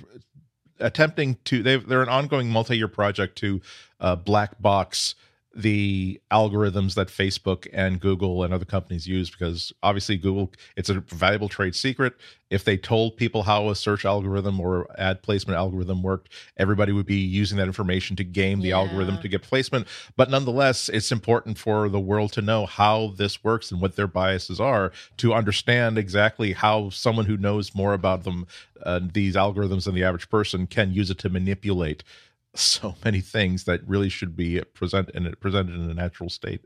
Speaker 1: attempting to they they're an ongoing multi-year project to uh, black box the algorithms that Facebook and Google and other companies use because obviously Google it's a valuable trade secret. If they told people how a search algorithm or ad placement algorithm worked, everybody would be using that information to game the
Speaker 2: Yeah.
Speaker 1: algorithm to get placement. But nonetheless, it's important for the world to know how this works and what their biases are to understand exactly how someone who knows more about them, uh, these algorithms than the average person, can use it to manipulate so many things that really should be present and presented in a natural state.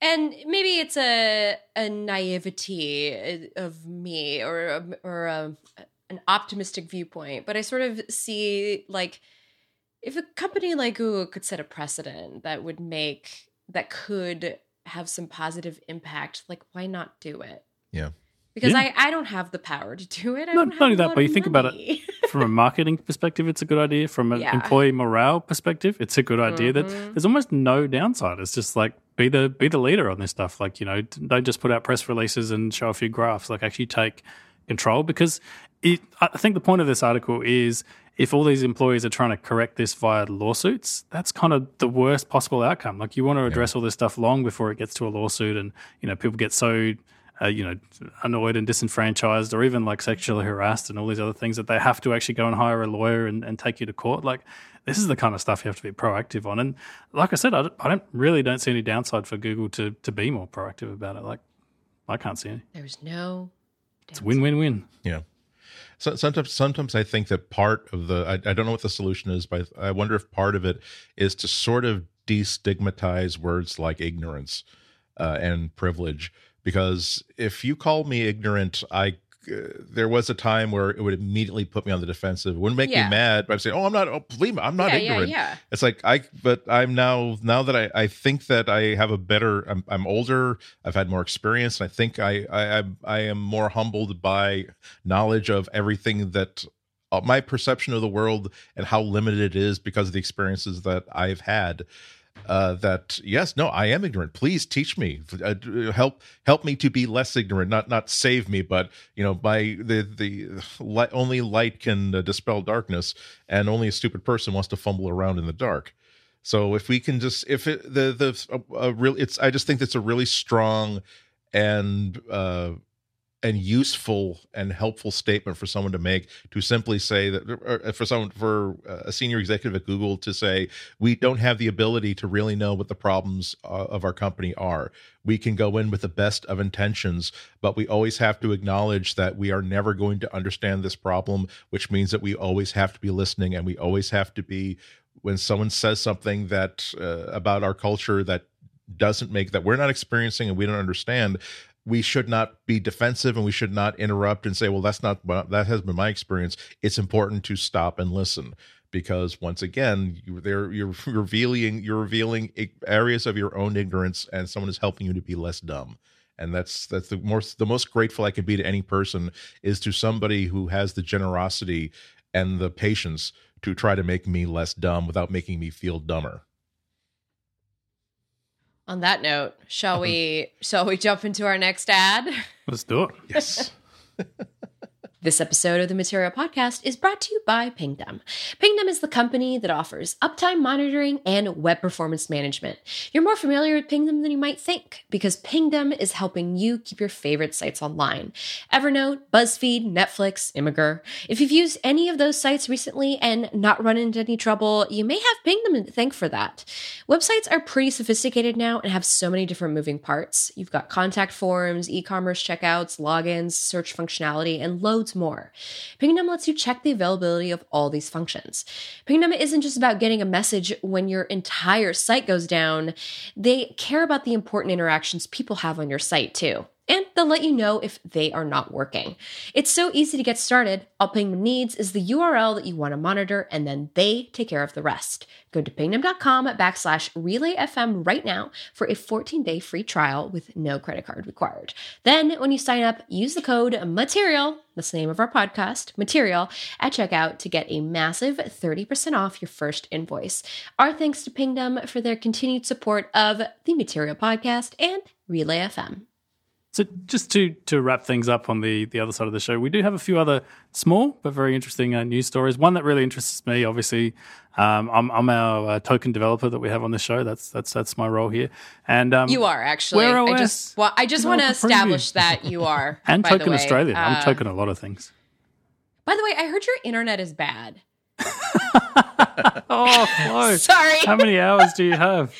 Speaker 2: And maybe it's a a naivety uh, of me or a, or a, an optimistic viewpoint, but I sort of see like if a company like Google could set a precedent that would make that could have some positive impact, like why not do it?
Speaker 1: Yeah.
Speaker 2: Because
Speaker 3: Yeah.
Speaker 2: I, I don't have the power to do it. I
Speaker 3: Not-
Speaker 2: don't
Speaker 3: not only that, but you
Speaker 2: of
Speaker 3: think about it,
Speaker 2: money.
Speaker 3: From a marketing perspective, it's a good idea. From an
Speaker 2: Yeah.
Speaker 3: employee morale perspective, it's a good idea. That
Speaker 2: Mhm.
Speaker 3: there's almost no downside. It's just like be the be the leader on this stuff. Like you know, don't just put out press releases and show a few graphs. Like actually take control because it, I think the point of this article is if all these employees are trying to correct this via lawsuits, that's kind of the worst possible outcome. Like you want to address all this stuff long before it gets to a lawsuit, and you know people get so uh, you know annoyed and disenfranchised, or even like sexually harassed and all these other things that they have to actually go and hire a lawyer and, and take you to court. Like this is the kind of stuff you have to be proactive on. And like I said, I don't, I don't really don't see any downside for Google to to be more proactive about it. Like I can't see any.
Speaker 2: There's no.
Speaker 3: It's win win win.
Speaker 1: Yeah. So sometimes, sometimes I think that part of the I, I don't know what the solution is, but I wonder if part of it is to sort of destigmatize words like ignorance uh, and privilege, because if you call me ignorant, I uh, there was a time where it would immediately put me on the defensive. It wouldn't make
Speaker 2: Yeah.
Speaker 1: me mad, but I'd say, "Oh, I'm not. Oh, believe me, I'm not
Speaker 2: yeah,
Speaker 1: ignorant."
Speaker 2: yeah, yeah.
Speaker 1: It's like I, but I'm now now that I I think that I have a better. I'm I'm older. I've had more experience, and I think I I I, I am more humbled by knowledge of everything that. Uh, my perception of the world and how limited it is because of the experiences that I've had uh, that yes, no, I am ignorant. Please teach me, uh, help help me to be less ignorant. Not not save me, but you know, by the the light, only light can uh, dispel darkness, and only a stupid person wants to fumble around in the dark. So if we can just if it the the a, a real it's I just think that's a really strong and uh and useful and helpful statement for someone to make to simply say that or for someone for a senior executive at Google to say we don't have the ability to really know what the problems uh, of our company are. We can go in with the best of intentions, but we always have to acknowledge that we are never going to understand this problem, which means that we always have to be listening and we always have to be when someone says something that uh, about our culture that doesn't make that we're not experiencing and we don't understand we should not be defensive and we should not interrupt and say well that's not that has been my experience. It's important to stop and listen because once again you there you're revealing you're revealing areas of your own ignorance and someone is helping you to be less dumb. And that's that's the most the most grateful i can be to any person is to somebody who has the generosity and the patience to try to make me less dumb without making me feel dumber
Speaker 2: On that note, shall uh-huh. we shall we jump into our next ad?
Speaker 3: Let's do it.
Speaker 1: yes
Speaker 2: This episode of the Material Podcast is brought to you by Pingdom. Pingdom is the company that offers uptime monitoring and web performance management. You're more familiar with Pingdom than you might think because Pingdom is helping you keep your favorite sites online. Evernote, BuzzFeed, Netflix, Imgur. If you've used any of those sites recently and not run into any trouble, you may have Pingdom to thank for that. Websites are pretty sophisticated now and have so many different moving parts. You've got contact forms, e-commerce checkouts, logins, search functionality, and loads more. Pingdom lets you check the availability of all these functions. Pingdom isn't just about getting a message when your entire site goes down, they care about the important interactions people have on your site too. And they'll let you know if they are not working. It's so easy to get started. All Pingdom needs is the URL that you want to monitor, and then they take care of the rest. Go to pingdom.com backslash relayfm right now for a 14 day free trial with no credit card required. Then, when you sign up, use the code MATERIAL, that's the name of our podcast, Material, at checkout to get a massive 30% off your first invoice. Our thanks to Pingdom for their continued support of the Material Podcast and Relay FM.
Speaker 3: So just to to wrap things up on the the other side of the show, we do have a few other small but very interesting uh, news stories. One that really interests me, obviously, um, I'm, I'm our uh, token developer that we have on the show. That's that's that's my role here. And um,
Speaker 2: You are actually.
Speaker 3: Wear
Speaker 2: I
Speaker 3: OS
Speaker 2: just, well, I just want to establish that you are.
Speaker 3: and
Speaker 2: by
Speaker 3: token. Australia. I'm
Speaker 2: Uh,
Speaker 3: token a lot of things.
Speaker 2: By the way, I heard your internet is bad.
Speaker 3: Oh, Flo,
Speaker 2: Sorry.
Speaker 3: how many hours do you have?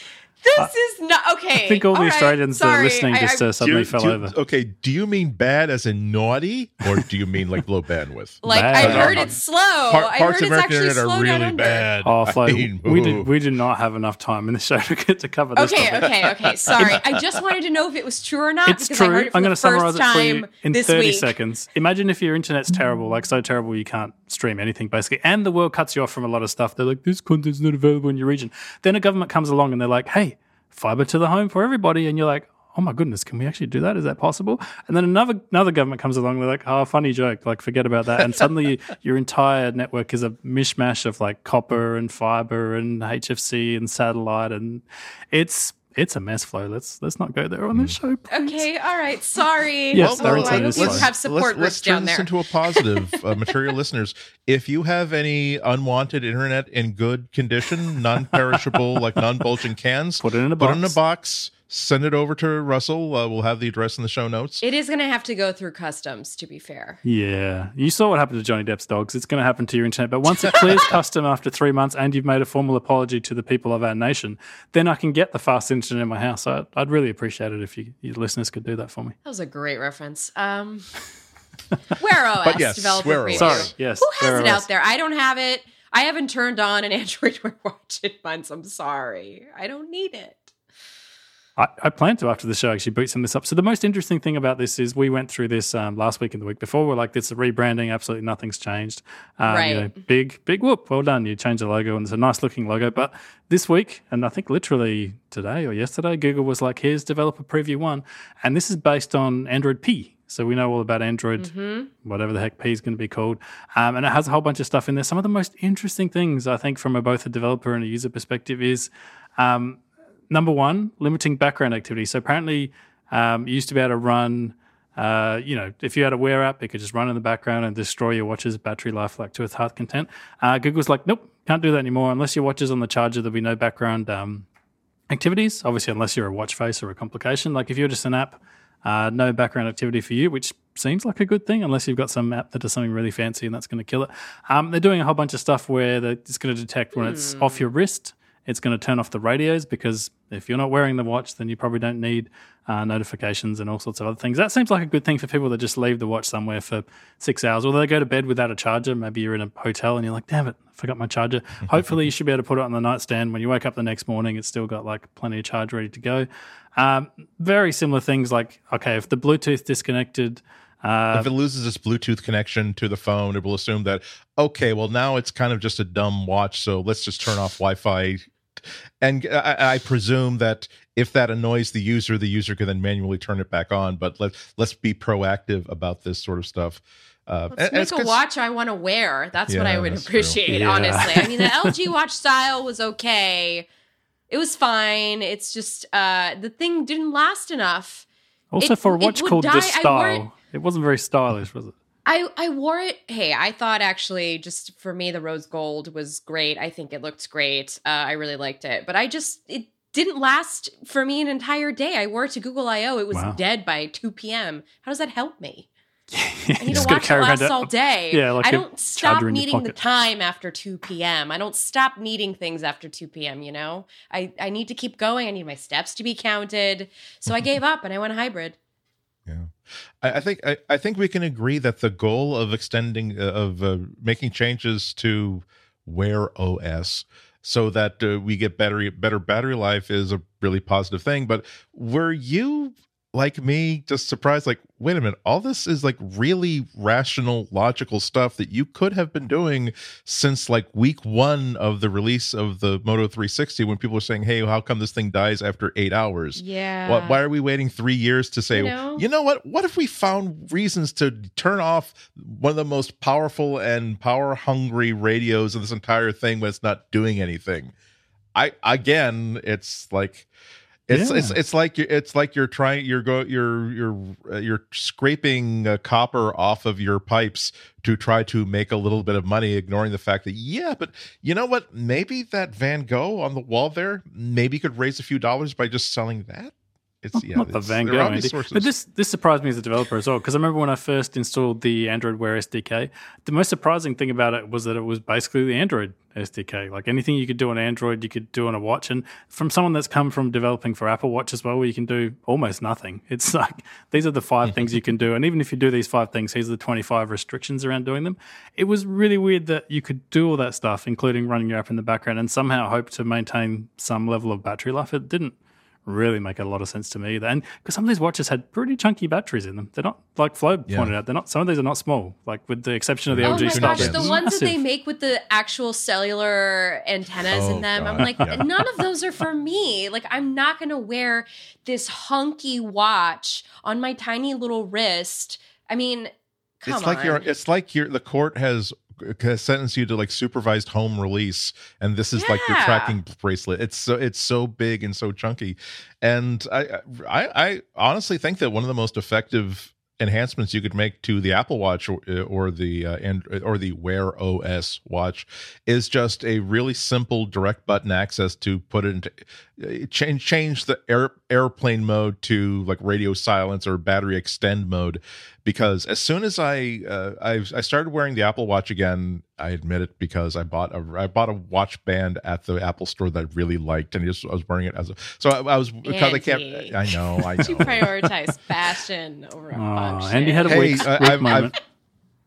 Speaker 2: This is not okay.
Speaker 3: I think all the
Speaker 2: right,
Speaker 3: Australians that are listening
Speaker 2: I-
Speaker 3: just uh, suddenly
Speaker 1: you-
Speaker 3: fell
Speaker 1: you-
Speaker 3: over.
Speaker 1: Okay, do you mean bad as in naughty, or do you mean like low bandwidth?
Speaker 2: like
Speaker 3: Bad.
Speaker 2: I heard
Speaker 1: Uh,
Speaker 2: it's slow.
Speaker 1: Part-
Speaker 2: I heard
Speaker 1: of
Speaker 2: it's actually
Speaker 1: slow are
Speaker 2: slowed down
Speaker 1: really
Speaker 2: under.
Speaker 1: bad.
Speaker 3: Oh, Flo,
Speaker 1: I mean,
Speaker 3: we did we did not have enough time in the show to get to cover this.
Speaker 2: Okay,
Speaker 3: topic.
Speaker 2: okay, okay. Sorry. I just wanted to know if it was true or not
Speaker 3: It's
Speaker 2: because I
Speaker 3: true.
Speaker 2: heard it for
Speaker 3: I'm
Speaker 2: the
Speaker 3: going to summarize
Speaker 2: first
Speaker 3: it for you
Speaker 2: time
Speaker 3: in 30
Speaker 2: week.
Speaker 3: seconds. Imagine if your internet's terrible, like so terrible you can't stream anything basically, and the world cuts you off from a lot of stuff. They're like, this content's not available in your region. Then a government comes along and they're like, hey, fiber to the home for everybody, and you're like. Oh my goodness! Can we actually do that? Is that possible? And then another another government comes along. They're like, "Oh, funny joke! Like, forget about that." And suddenly, your entire network is a mishmash of like copper and fiber and HFC and satellite, and it's it's a mess. Flo. Let's let's not go there on this show. please.
Speaker 2: Okay, all right. Sorry.
Speaker 3: Yes,
Speaker 2: Well,
Speaker 3: our
Speaker 2: I
Speaker 3: internet
Speaker 2: hope
Speaker 3: is
Speaker 2: you
Speaker 3: slow.
Speaker 2: have support
Speaker 1: let's,
Speaker 2: groups
Speaker 1: let's turn
Speaker 2: down
Speaker 1: this
Speaker 2: there.
Speaker 1: into a positive. uh, material listeners, if you have any unwanted internet in good condition, non-perishable, like non-bulging cans,
Speaker 3: Put it in a
Speaker 1: Put it in a
Speaker 3: box.
Speaker 1: Box. Send it over to Russell. Uh, we'll have the address in the show notes.
Speaker 2: it is going to have to go through customs, to be fair.
Speaker 3: Yeah, you saw what happened to Johnny Depp's dogs. It's going to happen to your internet. But once it clears custom after three months and you've made a formal apology to the people of our nation, then I can get the fast internet in my house. I, I'd really appreciate it if you, your listeners could do that for me.
Speaker 2: That was a great reference. Um, Wear OS
Speaker 1: But yes,
Speaker 2: developer
Speaker 1: Wear. OS.
Speaker 3: Sorry, yes.
Speaker 2: Who has it
Speaker 3: it
Speaker 2: out there? I don't have it. I haven't turned on an Android Wear Watch in months. I'm sorry. I don't need it.
Speaker 3: I, I, plan to after the show actually boot some of this up. So the most interesting thing about this is we went through this um, last week and the week before. We're like, it's a rebranding. Absolutely nothing's changed. Um,
Speaker 2: right.
Speaker 3: You know, big, big whoop. Well done. You changed the logo and it's a nice looking logo. But this week, and I think literally today or yesterday, Google was like, here's developer preview one. And this is based on Android P. So we know all about Android, mm-hmm. whatever the heck P is going to be called. Um, and it has a whole bunch of stuff in there. Some of the most interesting things, I think, from a, both a developer and a user perspective is um, number one, limiting background activity. So apparently, um, you used to be able to run. Uh, you know, if you had a Wear app, it could just run in the background and destroy your watch's battery life like to its heart content. Uh, Google's like, nope, can't do that anymore. Unless your watch is on the charger, there'll be no background um, activities. Obviously, unless you're a watch face or a complication. Like if you're just an app, uh, no background activity for you, which seems like a good thing, unless you've got some app that does something really fancy and that's going to kill it. Um, they're doing a whole bunch of stuff where it's going to detect when mm. it's off your wrist it's going to turn off the radios because if you're not wearing the watch, then you probably don't need uh, notifications and all sorts of other things. That seems like a good thing for people that just leave the watch somewhere for six hours, or they go to bed without a charger. Maybe you're in a hotel and you're like, damn it, I forgot my charger. Hopefully, you should be able to put it on the nightstand. When you wake up the next morning, it's still got like plenty of charge ready to go. Um, very similar things like, okay, if the Bluetooth disconnected,
Speaker 1: uh, if it loses its Bluetooth connection to the phone, it will assume that okay, well now it's kind of just a dumb watch, so let's just turn off Wi-Fi and I, I, presume that if that annoys the user, the user can then manually turn it back on. But let let's be proactive about this sort of stuff.
Speaker 2: Uh, let's make a watch I want to wear. That's yeah, what I would appreciate, yeah. honestly. I mean, the LG watch style was okay. It was fine. It's just uh, the thing didn't last enough.
Speaker 3: Also, it, for a watch called die. the style, it wasn't very stylish, was it?
Speaker 2: I I wore it. Hey, I thought actually just for me the rose gold was great. I think it looked great. Uh, I really liked it, but I just it didn't last for me an entire day. I wore it to Google I/O. It was wow. dead by two p.m. How does that help me? I need to watch it last all day. Yeah, like I don't stop needing the time after 2 p.m. I don't stop needing things after 2 p.m., you know? I, I need to keep going. I need my steps to be counted. So I gave up and I went hybrid.
Speaker 1: Yeah. I, I think I, I, think we can agree that the goal of extending uh, of uh, making changes to Wear OS so that uh, we get better better battery life is a really positive thing. But were you like me just surprised like wait a minute all this is like really rational logical stuff that you could have been doing since like week one of the release of the moto 360 when people are saying hey how come this thing dies after eight hours?
Speaker 2: Yeah.
Speaker 1: Why, why are we waiting three years to say you know? you know what? What if we found reasons to turn off one of the most powerful and power hungry radios of this entire thing when it's not doing anything? I again it's like it's yeah. it's it's like you it's like you're trying you're go you're you're uh, you're scraping uh, copper off of your pipes to try to make a little bit of money, ignoring the fact that yeah, but you know what? Maybe that Van Gogh on the wall there maybe could raise a few dollars by just selling that.
Speaker 3: It's yeah, not the Van Gogh, but this this surprised me as a developer as well because I remember when I first installed the Android Wear SDK, the most surprising thing about it was that it was basically the Android SDK. Like anything you could do on Android, you could do on a watch. And from someone that's come from developing for Apple Watch as well, where you can do almost nothing. It's like these are the five things you can do, and even if you do these five things, here's the twenty five restrictions around doing them. It was really weird that you could do all that stuff, including running your app in the background, and somehow hope to maintain some level of battery life. It didn't really make a lot of sense to me. and because some of these watches had pretty chunky batteries in them. They're not like Flo yeah. pointed out. They're not. Some of these are not small. Like with the exception of the
Speaker 2: oh
Speaker 3: LG
Speaker 2: my gosh, the ones that they make with the actual cellular antennas oh, in them. God. I'm like, yeah. none of those are for me. Like, I'm not going to wear this hunky watch on my tiny little wrist. I mean.
Speaker 1: Come it's like on. you're. It's like you're. The court has sentence you to like supervised home release and this is yeah. like your tracking bracelet. It's so it's so big and so chunky. And I, I i honestly think that one of the most effective enhancements you could make to the Apple Watch or, eh, or the eh, uh, and eh, or the Wear OS watch is just a really simple direct button access to put it into change change the air, airplane mode to like radio silence or battery extend mode because as soon as I uh, I I started wearing the Apple Watch again, I admit it because I bought a I bought a watch band at the Apple store that I really liked, and just I was wearing it as a so I, I was because I can't I know I know
Speaker 2: you prioritize fashion over a
Speaker 3: oh, Andy had a hey, weak, uh, I've,
Speaker 1: I've,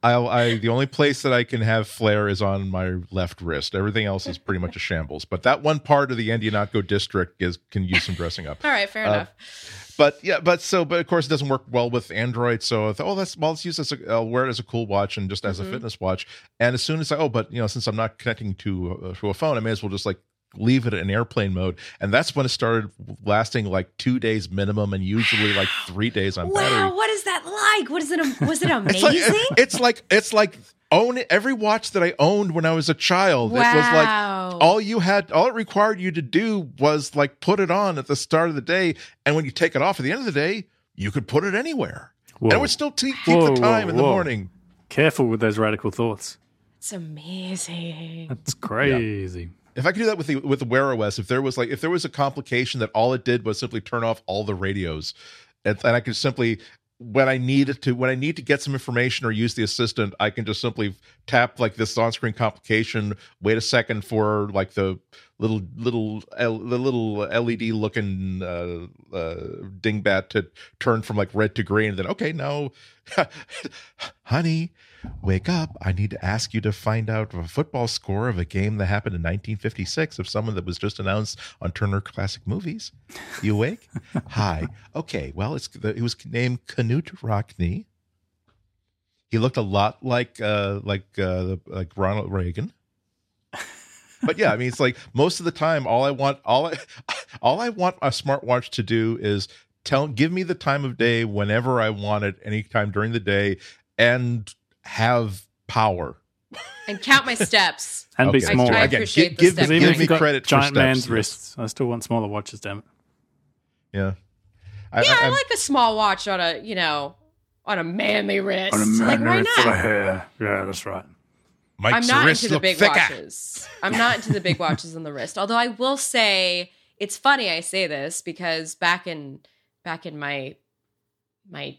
Speaker 1: I'll, I the only place that I can have flare is on my left wrist. Everything else is pretty much a shambles. But that one part of the Indianapolis district is can use some dressing up.
Speaker 2: All right, fair
Speaker 1: Uh,
Speaker 2: enough.
Speaker 1: But yeah, but so but of course it doesn't work well with Android. So I thought, oh, that's well, let's use this. I'll wear it as a cool watch and just as
Speaker 2: Mhm.
Speaker 1: a fitness watch. And as soon as I oh, but you know, since I'm not connecting to uh, to a phone, I may as well just like leave it in airplane mode. And that's when it started lasting like two days minimum, and usually like three days on battery.
Speaker 2: Wow, what is that like? What is it? Was it
Speaker 1: It's
Speaker 2: amazing?
Speaker 1: like it's like it's like own every watch that I owned when I was a child. It was like all you had all it required you to do was like put it on at the start of the day and when you take it off at the end of the day, you could put it anywhere. And it
Speaker 3: Whoa.
Speaker 1: would still te- keep
Speaker 3: Whoa,
Speaker 1: the time
Speaker 3: whoa,
Speaker 1: in the morning.
Speaker 3: Careful with those radical thoughts.
Speaker 2: it's amazing.
Speaker 3: That's crazy.
Speaker 1: If I could do that with the with the Wear OS, if there was like if there was a complication that all it did was simply turn off all the radios, and, and I could simply when I needed to when I need to get some information or use the assistant, I can just simply tap like this on screen complication. Wait a second for like the little little the little LED looking uh, uh, dingbat to turn from like red to green. And then okay, now, honey, wake up. I need to ask you to find out a football score of a game that happened in 1956 of someone that was just announced on Turner Classic Movies. You awake? Hi. Okay. Well, it's it was named Knute Rockne. He looked a lot like uh like uh like Ronald Reagan. But yeah, I mean it's like most of the time all I want all I all I want a smartwatch to do is tell give me the time of day whenever I want it anytime during the day and have power.
Speaker 2: And count my steps.
Speaker 3: And be
Speaker 1: Okay,
Speaker 3: small.
Speaker 2: I
Speaker 1: Again,
Speaker 2: appreciate
Speaker 1: give,
Speaker 2: the
Speaker 1: give,
Speaker 2: step
Speaker 1: give me credit for
Speaker 3: giant
Speaker 1: steps,
Speaker 3: man's
Speaker 1: yes.
Speaker 3: wrists, I still want smaller watches, damn it.
Speaker 1: Yeah. I,
Speaker 2: Yeah, I,
Speaker 1: I'm-
Speaker 2: like a small watch on a, you know, on a manly wrist.
Speaker 3: On a
Speaker 2: like,
Speaker 3: man
Speaker 2: why
Speaker 3: with full of
Speaker 2: not?
Speaker 3: hair. Yeah, that's right.
Speaker 1: Mike's
Speaker 2: I'm not
Speaker 1: wrists
Speaker 2: into the big
Speaker 1: thicker.
Speaker 2: watches. I'm not into the big watches on the wrist. Although I will say it's funny I say this because back in back in my my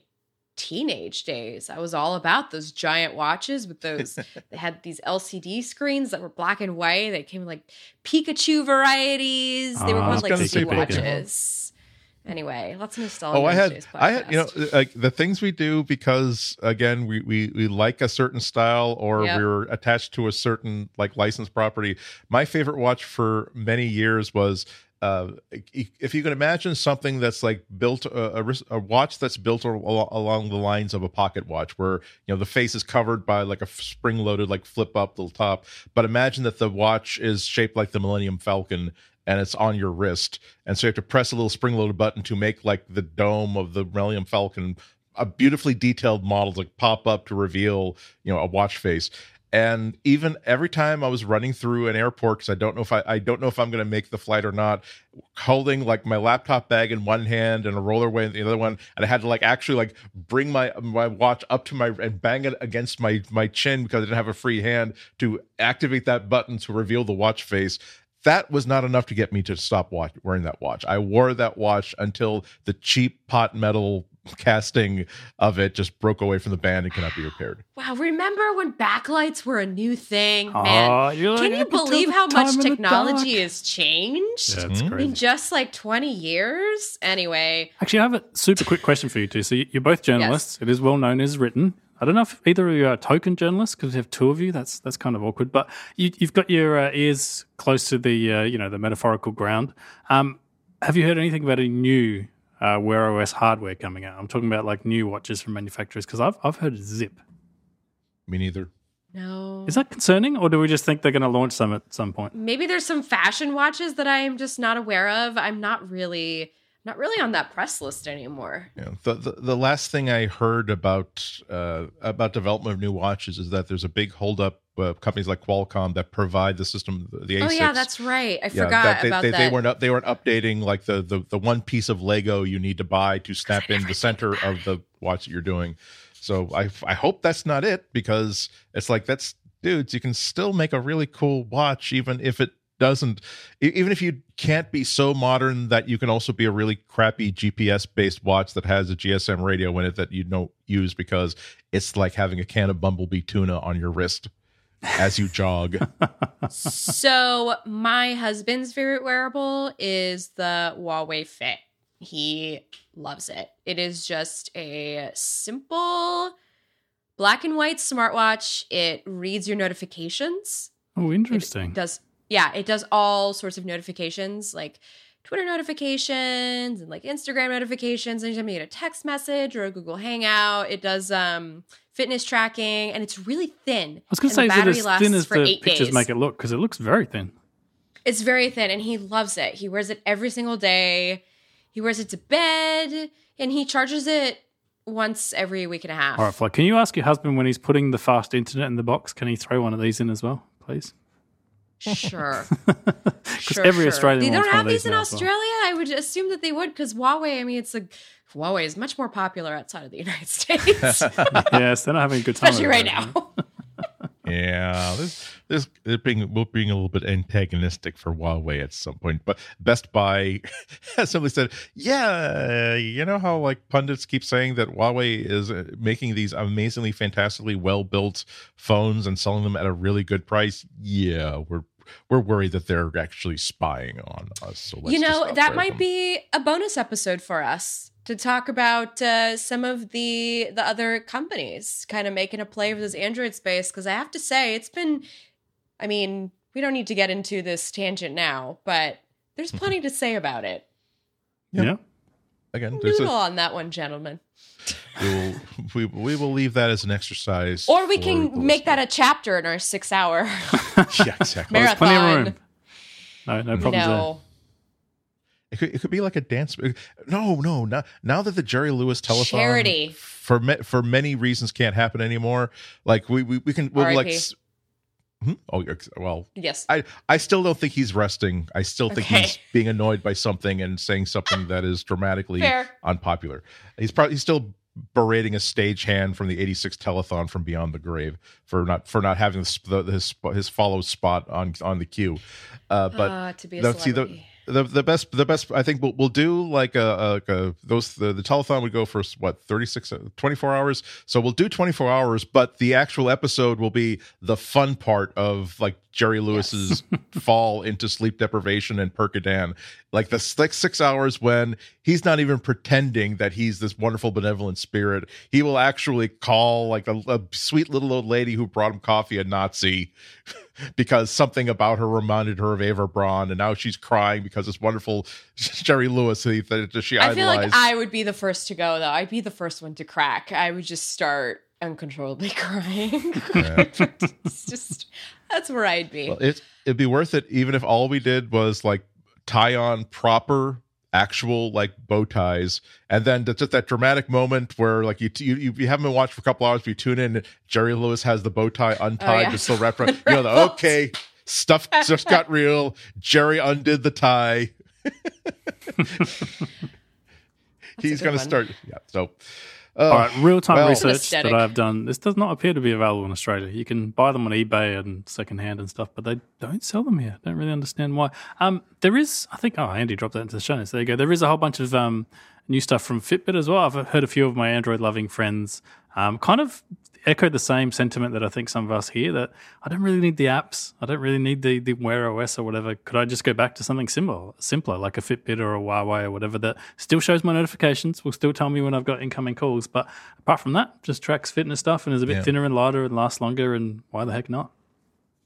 Speaker 2: teenage days, I was all about those giant watches with those they had these LCD screens that were black and white. They came in like Pikachu varieties. They were
Speaker 3: ah,
Speaker 2: called
Speaker 3: was
Speaker 2: like
Speaker 1: gonna
Speaker 2: city
Speaker 1: say Pikachu.
Speaker 2: watches. Anyway, lots of nostalgia.
Speaker 1: Oh, I had, I had, you know, like the things we do because again, we we we like a certain style or
Speaker 2: Yep.
Speaker 1: we're attached to a certain like licensed property. My favorite watch for many years was. Uh, if you can imagine something that's like built a, a, a watch that's built al- along the lines of a pocket watch, where you know the face is covered by like a spring-loaded like flip up little top, but imagine that the watch is shaped like the Millennium Falcon and it's on your wrist. And so you have to press a little spring loaded button to make like the dome of the Millennium Falcon a beautifully detailed model to pop up to reveal, you know, a watch face. And even every time I was running through an airport, because I don't know if I, I don't know if I'm going to make the flight or not, holding like my laptop bag in one hand and a roller rollerway in the other one, and I had to like actually like bring my my watch up to my and bang it against my my chin because I didn't have a free hand to activate that button to reveal the watch face that was not enough to get me to stop watch, wearing that watch. I wore that watch until the cheap pot metal casting of it just broke away from the band and cannot be repaired.
Speaker 2: Wow, remember when backlights were a new thing? Man,
Speaker 3: Oh, you're like,
Speaker 2: can you believe how much technology has changed
Speaker 3: Yeah, it's
Speaker 1: Mhm.
Speaker 2: in just like 20 years? Anyway,
Speaker 3: Actually, I have a super quick question for you two. So you- you're both journalists. It is well known as written. I don't know if either of you are token journalists because we have two of you. That's that's kind of awkward. But you, you've got your uh, ears close to the uh, you know the metaphorical ground. Um, have you heard anything about any new uh, Wear OS hardware coming out? I'm talking about like new watches from manufacturers because I've I've heard Zip.
Speaker 1: Me neither.
Speaker 2: no.
Speaker 3: Is that concerning, or do we just think they're going to launch some at some point?
Speaker 2: Maybe there's some fashion watches that I am just not aware of. I'm not really not really on that press list anymore.
Speaker 1: You know, the, the the last thing I heard about uh, about development of new watches is that there's a big holdup. Uh, companies like Qualcomm that provide the system, the A6.
Speaker 2: Oh yeah, that's right. I
Speaker 1: Yeah,
Speaker 2: forgot
Speaker 1: that they,
Speaker 2: about
Speaker 1: they,
Speaker 2: that.
Speaker 1: they weren't up, they weren't updating like the, the the one piece of Lego you need to buy to snap in the center of the watch that you're doing. So I I hope that's not it because it's like that's dudes you can still make a really cool watch even if it doesn't even if you can't be so modern that you can also be a really crappy GPS based watch that has a GSM radio in it that you don't use because it's like having a can of bumblebee tuna on your wrist as you jog.
Speaker 2: so my husband's favorite wearable is the Huawei Fit. He loves it. It is just a simple black and white smartwatch. It reads your notifications.
Speaker 3: Oh, interesting.
Speaker 2: It does yeah, it does all sorts of notifications like Twitter notifications and like Instagram notifications. Anytime you get a text message or a Google Hangout, it does um, fitness tracking, and it's really thin.
Speaker 3: I was going to say, is it as thin as the pictures
Speaker 2: days.
Speaker 3: make it look? Because it looks very thin.
Speaker 2: It's very thin, and he loves it. He wears it every single day. He wears it to bed, and he charges it once every week and a half.
Speaker 3: All right, Flo, can you ask your husband when he's putting the fast internet in the box, can he throw one of these in as well, please?
Speaker 2: Sure.
Speaker 3: Because every
Speaker 2: sure.
Speaker 3: Australian
Speaker 2: they don't have
Speaker 3: these
Speaker 2: in Australia.
Speaker 3: Well.
Speaker 2: I would assume that they would because Huawei. I mean, it's like Huawei is much more popular outside of the United States,
Speaker 3: yes, they're not having a good time,
Speaker 2: especially right now.
Speaker 1: Yeah, this this it being will being a little bit antagonistic for Huawei at some point. But Best Buy simply said, "Yeah, you know how like pundits keep saying that Huawei is uh, making these amazingly, fantastically well built phones and selling them at a really good price. Yeah, we're." We're worried that they're actually spying on us. So
Speaker 2: you know that might be a bonus episode for us to talk about uh, some of the the other companies kind of making a play for this Android space because I have to say it's been I mean, we don't need to get into this tangent now, but there's
Speaker 1: Mm-hmm.
Speaker 2: plenty to say about it.
Speaker 3: Yeah. yeah.
Speaker 1: Again, there's
Speaker 2: Noodle
Speaker 1: a,
Speaker 2: on that one, gentlemen.
Speaker 1: we will we, we will leave that as an exercise,
Speaker 2: or we can make that a chapter in our six hour
Speaker 1: yeah, exactly.
Speaker 3: Well, plenty of room. No, no problems
Speaker 2: no.
Speaker 1: It could, it could be like a dance. No, no, now, now that the Jerry Lewis telethon
Speaker 2: Charity.
Speaker 1: for me, for many reasons can't happen anymore. Like we we, we can we'll like. Hmm? Oh well,
Speaker 2: Yes.
Speaker 1: I I still don't think he's resting. I still think
Speaker 2: Okay.
Speaker 1: he's being annoyed by something and saying something that is dramatically
Speaker 2: Fair.
Speaker 1: unpopular. He's probably he's still berating a stagehand from the 86 telethon from beyond the grave for not for not having the, the, his his follow spot on on the queue. Uh, but
Speaker 2: Ah, to be a
Speaker 1: the- see the. The the best the best I think we'll, we'll do like a, a, a those the, the telethon would go for what 36 uh, 24 hours? So we'll do 24 hours but the actual episode will be the fun part of like Jerry Lewis's fall into sleep deprivation and Percodan like the like 6 hours when he's not even pretending that he's this wonderful benevolent spirit he will actually call like a, a sweet little old lady who brought him coffee a Nazi because something about her reminded her of Eva Braun, and now she's crying because this wonderful Jerry Lewis that that she
Speaker 2: I feel
Speaker 1: idolized.
Speaker 2: like I would be the first to go though. I'd be the first one to crack. I would just start uncontrollably crying. it's just that's where I'd be.
Speaker 1: well, it it'd be worth it even if all we did was like tie on proper actual like bow ties. And then that's just that dramatic moment where like you you, you haven't been watched for a couple hours but you tune in and jerry lewis has the bow tie untied
Speaker 2: yeah.
Speaker 1: just so wrapped around. You know the, okay stuff just got real. Jerry undid the tie. He's gonna
Speaker 2: one.
Speaker 1: start yeah so uh,
Speaker 3: All right, real time
Speaker 1: well-
Speaker 3: research that I've done. This does not appear to be available in Australia. You can buy them on eBay and secondhand and stuff, but they don't sell them here. Don't really understand why. Um, there is, I think. Oh, Andy dropped that into the show notes. There you go. There is a whole bunch of um, new stuff from Fitbit as well. I've heard a few of my Android loving friends um, kind of echo the same sentiment that I think some of us hear that I don't really need the apps. I don't really need the, the Wear OS or whatever. Could I just go back to something simple, simpler, like a Fitbit or a Huawei or whatever that still shows my notifications, will still tell me when I've got incoming calls. But apart from that, just tracks fitness stuff and is a bit
Speaker 1: Yeah.
Speaker 3: thinner and lighter and lasts longer. And why the heck not?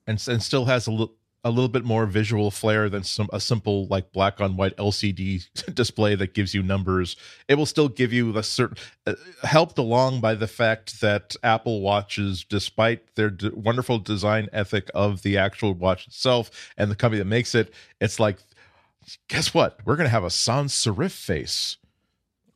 Speaker 1: and and still has a little a little bit more visual flair than some a simple like black on white LCD display that gives you numbers. It will still give you a certain uh, helped along by the fact that Apple watches, despite their d- wonderful design ethic of the actual watch itself and the company that makes it, it's like, guess what? We're gonna have a sans serif face.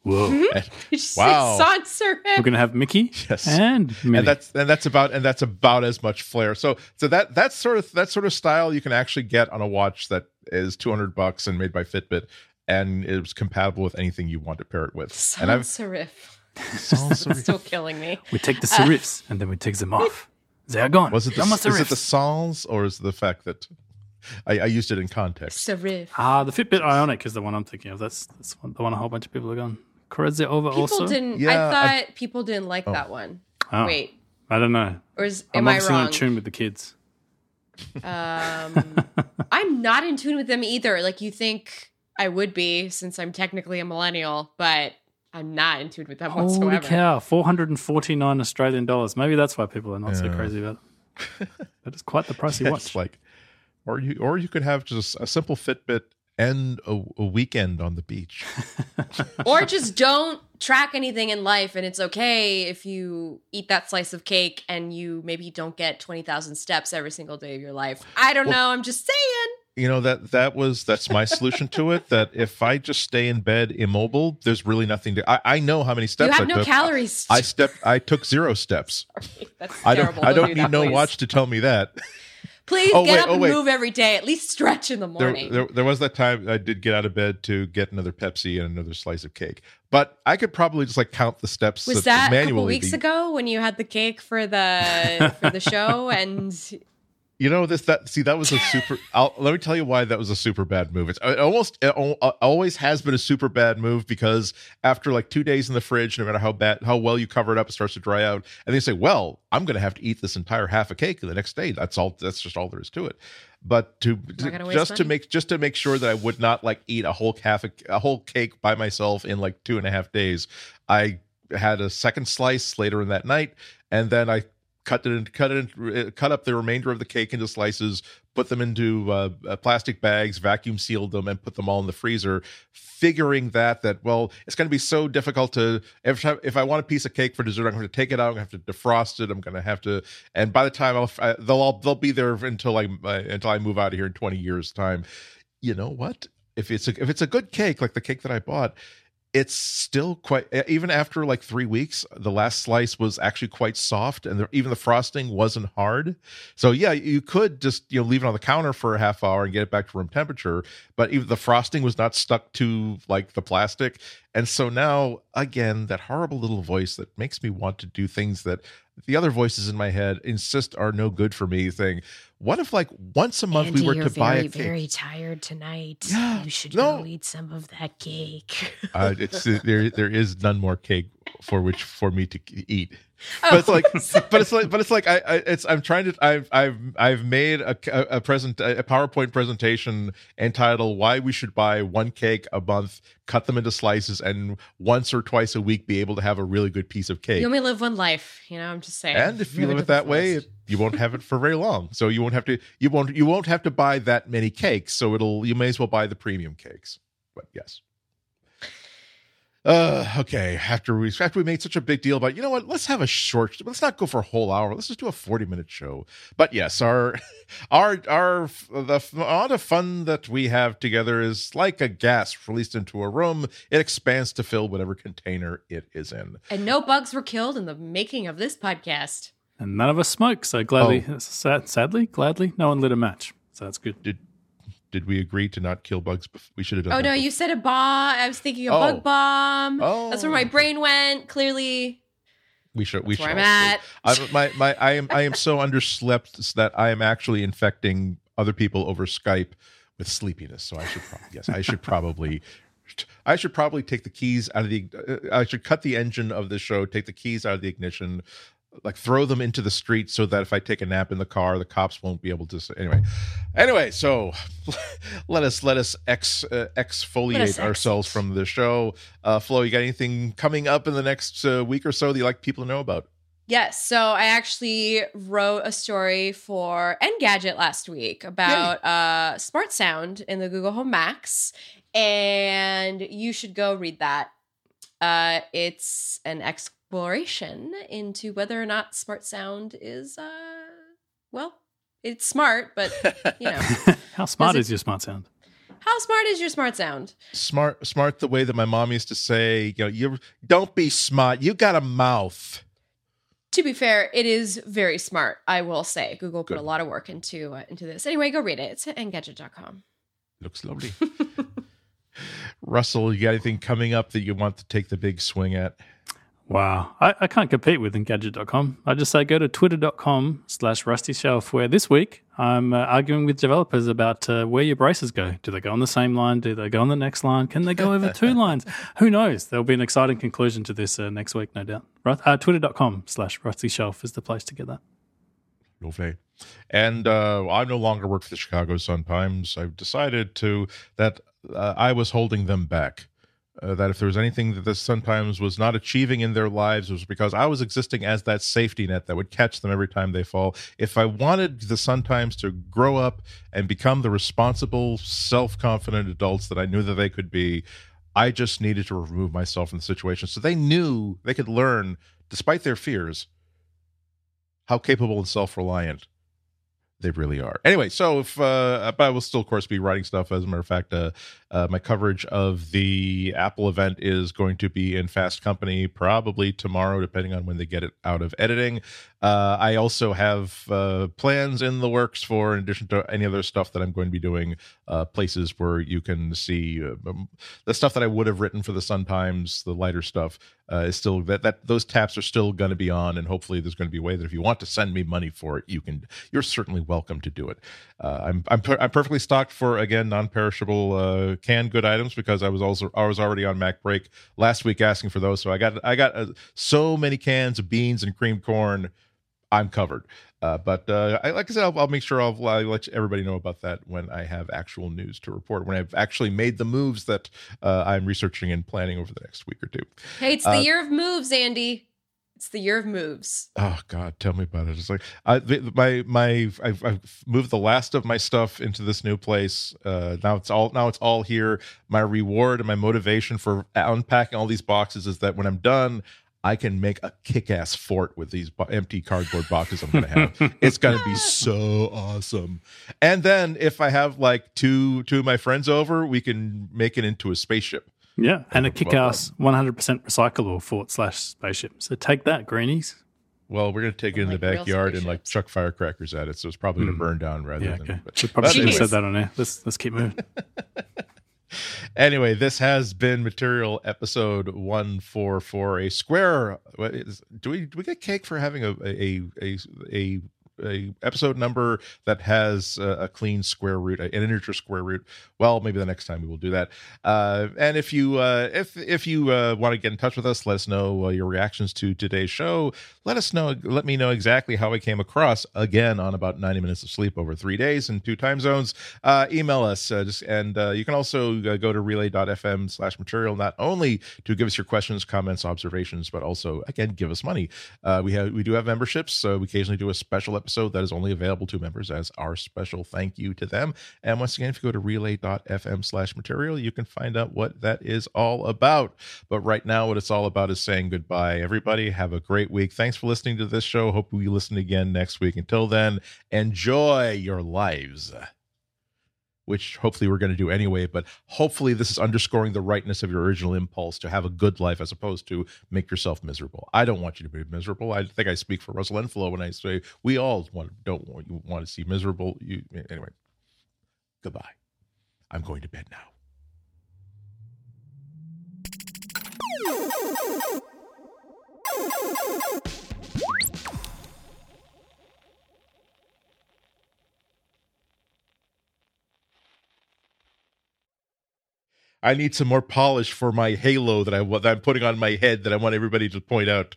Speaker 3: Whoa.
Speaker 1: And-
Speaker 2: Did you say
Speaker 1: Wow.
Speaker 2: Sanser?
Speaker 3: We're going to have Mickey
Speaker 1: Yes.
Speaker 3: and Minnie.
Speaker 1: and that's and that's about and that's about as much flair. So so that that sort of that sort of style you can actually get on a watch that is two hundred bucks and made by Fitbit and is compatible with anything you want to pair it with. and I've
Speaker 2: Sanserif.
Speaker 1: Sans
Speaker 2: It's still killing me.
Speaker 3: we take the serifs and then we take them off. They are gone.
Speaker 1: was it the
Speaker 3: No more
Speaker 1: is it the
Speaker 3: serifs.
Speaker 1: sans or is it the fact that I, I used it in context?
Speaker 2: Serif.
Speaker 3: Ah, the Fitbit Ionic is the one I'm thinking of. That's that's one, the one a whole bunch of people are gone. Correct it over
Speaker 2: People
Speaker 3: also.
Speaker 2: didn't.
Speaker 1: Yeah,
Speaker 2: I
Speaker 1: I-
Speaker 2: thought people didn't like that one.
Speaker 3: Oh,
Speaker 2: Wait,
Speaker 3: I don't know.
Speaker 2: or is
Speaker 3: I'm
Speaker 2: am I
Speaker 3: obviously
Speaker 2: wrong?
Speaker 3: not in tune with the kids.
Speaker 2: Um, I'm not in tune with them either. Like you think I would be, since I'm technically a millennial, but I'm not in tune with them
Speaker 3: Holy
Speaker 2: whatsoever.
Speaker 3: cow, 449 Australian dollars. Maybe that's why people are not so crazy about it. that is quite the pricey watch.
Speaker 1: It's like, or you or you could have just a simple Fitbit and a, a weekend on the beach.
Speaker 2: or just don't track anything in life and it's okay if you eat that slice of cake and you maybe don't get 20,000 steps every single day of your life. I don't know, I'm just saying.
Speaker 1: you know that that was that's my solution to it. That if I just stay in bed immobile, there's really nothing to. I, I know how many steps You
Speaker 2: have
Speaker 1: I
Speaker 2: no
Speaker 1: took.
Speaker 2: calories.
Speaker 1: I stepped. I took zero steps.
Speaker 2: That's
Speaker 1: I
Speaker 2: terrible.
Speaker 1: don't. I don't
Speaker 2: do
Speaker 1: need
Speaker 2: that,
Speaker 1: no
Speaker 2: please.
Speaker 1: watch to tell me that.
Speaker 2: Please
Speaker 1: Oh,
Speaker 2: get
Speaker 1: wait,
Speaker 2: up
Speaker 1: oh,
Speaker 2: and
Speaker 1: wait.
Speaker 2: move every day. At least stretch in the morning.
Speaker 1: there, there was that time I did get out of bed to get another Pepsi and another slice of cake. But I could probably just like count the steps
Speaker 2: was that a couple weeks
Speaker 1: be-
Speaker 2: ago when you had the cake for the for the show and
Speaker 1: You know this that see that was a super. I'll, let me tell you why that was a super bad move. It's it almost it uh, always has been a super bad move because after like two days in the fridge, no matter how bad how well you cover it up, it starts to dry out, and they say, "Well, I'm going to have to eat this entire half a cake the next day." That's all. That's just all there is to it. But to just to make just to make sure that I would not like eat a whole half a, a whole cake by myself in like two and a half days, I had a second slice later in that night, and then I cut it and cut it in, cut up the remainder of the cake into slices put them into uh, uh, plastic bags vacuum sealed them and put them all in the freezer figuring that that well it's going to be so difficult to if I, if I want a piece of cake for dessert i'm going to take it out i'm going to have to defrost it i'm going to have to and by the time I'll I, they'll all they'll be there until I uh, until I move out of here in 20 years time. You know what? If it's a, if it's a good cake like the cake that I bought it's still quite even after like three weeks the last slice was actually quite soft and the, even the frosting wasn't hard. So yeah you could just you know leave it on the counter for a half hour and get it back to room temperature but even the frosting was not stuck to like the plastic. And so now again that horrible little voice that makes me want to do things that the other voices in my head insist are no good for me thing. what if like once a month
Speaker 2: Andy,
Speaker 1: we were to buy
Speaker 2: very,
Speaker 1: a cake
Speaker 2: very tired tonight.
Speaker 1: Yeah,
Speaker 2: you should
Speaker 1: no.
Speaker 2: go eat some of that cake.
Speaker 1: uh, it's there there is none more cake for which for me to eat
Speaker 2: Oh,
Speaker 1: but it's like but it's like but it's like I, I it's i'm trying to i've i've i've made a, a, a present a powerpoint presentation entitled why we should buy one cake a month cut them into slices and once or twice a week be able to have a really good piece of cake
Speaker 2: You only live one life, you know. I'm just saying.
Speaker 1: and if you
Speaker 2: Live
Speaker 1: live it that way
Speaker 2: fullest.
Speaker 1: you won't have it for very long so you won't have to you won't you won't have to buy that many cakes so it'll you may as well buy the premium cakes but yes uh okay after we after we made such a big deal about you know what let's have a short let's not go for a whole hour let's just do a 40 minute show but yes our our our the amount of fun that we have together is like a gas released into a room it expands to fill whatever container it is in
Speaker 2: and no bugs were killed in the making of this podcast.
Speaker 3: And none of us smoke, so gladly,
Speaker 1: Oh.
Speaker 3: sad, sadly, gladly, no one lit a match. So that's good.
Speaker 1: did did we agree to not kill bugs we should have done
Speaker 2: Oh no,
Speaker 1: before.
Speaker 2: you said a bomb. I was thinking a
Speaker 1: Oh.
Speaker 2: bug bomb.
Speaker 1: Oh.
Speaker 2: That's where my brain went. Clearly,
Speaker 1: we should we
Speaker 2: that's where
Speaker 1: should
Speaker 2: I'm at.
Speaker 1: I, my my I am I am so underslept that I am actually infecting other people over Skype with sleepiness. So I should probably yes, I should probably I should probably take the keys out of the uh, I should cut the engine of the show, take the keys out of the ignition, like throw them into the street so that if I take a nap in the car, the cops won't be able to say anyway. Anyway, so let us let us ex uh, exfoliate
Speaker 2: Let us
Speaker 1: ourselves from the show. Uh Flo, you got anything coming up in the next uh, week or so that you like people to know about?
Speaker 2: Yes. So I actually wrote a story for Engadget last week about uh, smart sound in the Google Home Max, and you should go read that. Uh, it's an exploration into whether or not smart sound is, uh, well, it's smart, but you know,
Speaker 3: How smart
Speaker 2: it-
Speaker 3: is your smart sound?
Speaker 2: how smart is your smart sound?
Speaker 1: smart smart the way that my mom used to say you know you don't be smart you got a mouth
Speaker 2: To be fair, it is very smart. I will say, Google put
Speaker 1: Good.
Speaker 2: a lot of work into uh, into this. Anyway, go read it. It's at Engadget.com.
Speaker 1: looks lovely russell you got anything coming up that you want to take the big swing at
Speaker 3: Wow. I, I can't compete with Engadget.com. I just say go to twitter.com slash rusty shelf, where this week I'm uh, arguing with developers about uh, where your braces go. Do they go on the same line? Do they go on the next line? Can they go over two lines? Who knows? There'll be an exciting conclusion to this uh, next week, no doubt. Ru- Uh, twitter.com slash rusty shelf is the place to get that.
Speaker 1: Lovely. And uh, I no longer work for the Chicago Sun Times. I've decided to that uh, I was holding them back. Uh, that if there was anything that the Sun Times was not achieving in their lives, it was because I was existing as that safety net that would catch them every time they fall. If I wanted the Sun Times to grow up and become the responsible, self confident adults that I knew that they could be, I just needed to remove myself from the situation. So they knew they could learn, despite their fears, how capable and self reliant they really are. Anyway, so if uh, but I will still, of course, be writing stuff. As a matter of fact, uh, uh, my coverage of the Apple event is going to be in Fast Company probably tomorrow, depending on when they get it out of editing. Uh, I also have uh, plans in the works for, in addition to any other stuff that I'm going to be doing, uh, places where you can see uh, um, the stuff that I would have written for the Sun Times, the lighter stuff, uh, is still that that those taps are still going to be on, and hopefully there's going to be a way that if you want to send me money for it, you can. You're certainly welcome to do it. Uh, I'm I'm per- I'm perfectly stocked for again non-perishable canned good items because I was also I was already on MacBreak last week asking for those, so I got I got so many cans of beans and cream corn I'm covered. Uh, but uh, I, like I said, I'll, I'll make sure I'll, I'll, let everybody know about that when I have actual news to report. When I've actually made the moves that uh, I'm researching and planning over the next week or two.
Speaker 2: Hey, it's the uh, year of moves, Andy. It's the year of moves.
Speaker 1: Oh God, tell me about it. It's like I, my my I've, I've, moved the last of my stuff into this new place. Uh, now it's all now it's all here. My reward and my motivation for unpacking all these boxes is that when I'm done, I can make a kick-ass fort with these empty cardboard boxes I'm going to have. it's going to be so awesome. And then if I have like two two of my friends over, we can make it into a spaceship.
Speaker 3: Yeah, and a kick-ass 100% recyclable fort slash spaceship. So take that, greenies.
Speaker 1: Well, we're going to take it in like the backyard and like chuck firecrackers at it, so it's probably going to mm. burn down rather
Speaker 3: yeah,
Speaker 1: than.
Speaker 3: Okay. But, probably should have said that on air. Let's let's keep moving.
Speaker 1: anyway, this has been material episode one four four. A square. Do we do we get cake for having a a a a a episode number that has a, a, clean square root, an integer square root. Well, maybe the next time we will do that. Uh, and if you uh, if if you uh, want to get in touch with us, let us know uh, your reactions to today's show. Let us know. Let me know exactly how I came across again on about ninety minutes of sleep over three days in two time zones. Uh, email us, uh, just, and you can also go to relay.fm slash material not only to give us your questions, comments, observations, but also again give us money. we have we do have memberships, so we occasionally do a special episode that is only available to members as our special thank you to them. And once again, if you go to relay.fm slash material, you can find out what that is all about. But right now, what it's all about is saying goodbye. Everybody, have a great week. Thanks for listening to this show. Hope you listen again next week. Until then, enjoy your lives which hopefully we're going to do anyway. But hopefully, this is underscoring the rightness of your original impulse to have a good life as opposed to make yourself miserable. I don't want you to be miserable. I think I speak for Russell and Flo when I say we all want, don't want, you want to see miserable. You anyway. Goodbye. I'm going to bed now. I need some more polish for my halo that I that I'm putting on my head that I want everybody to point out.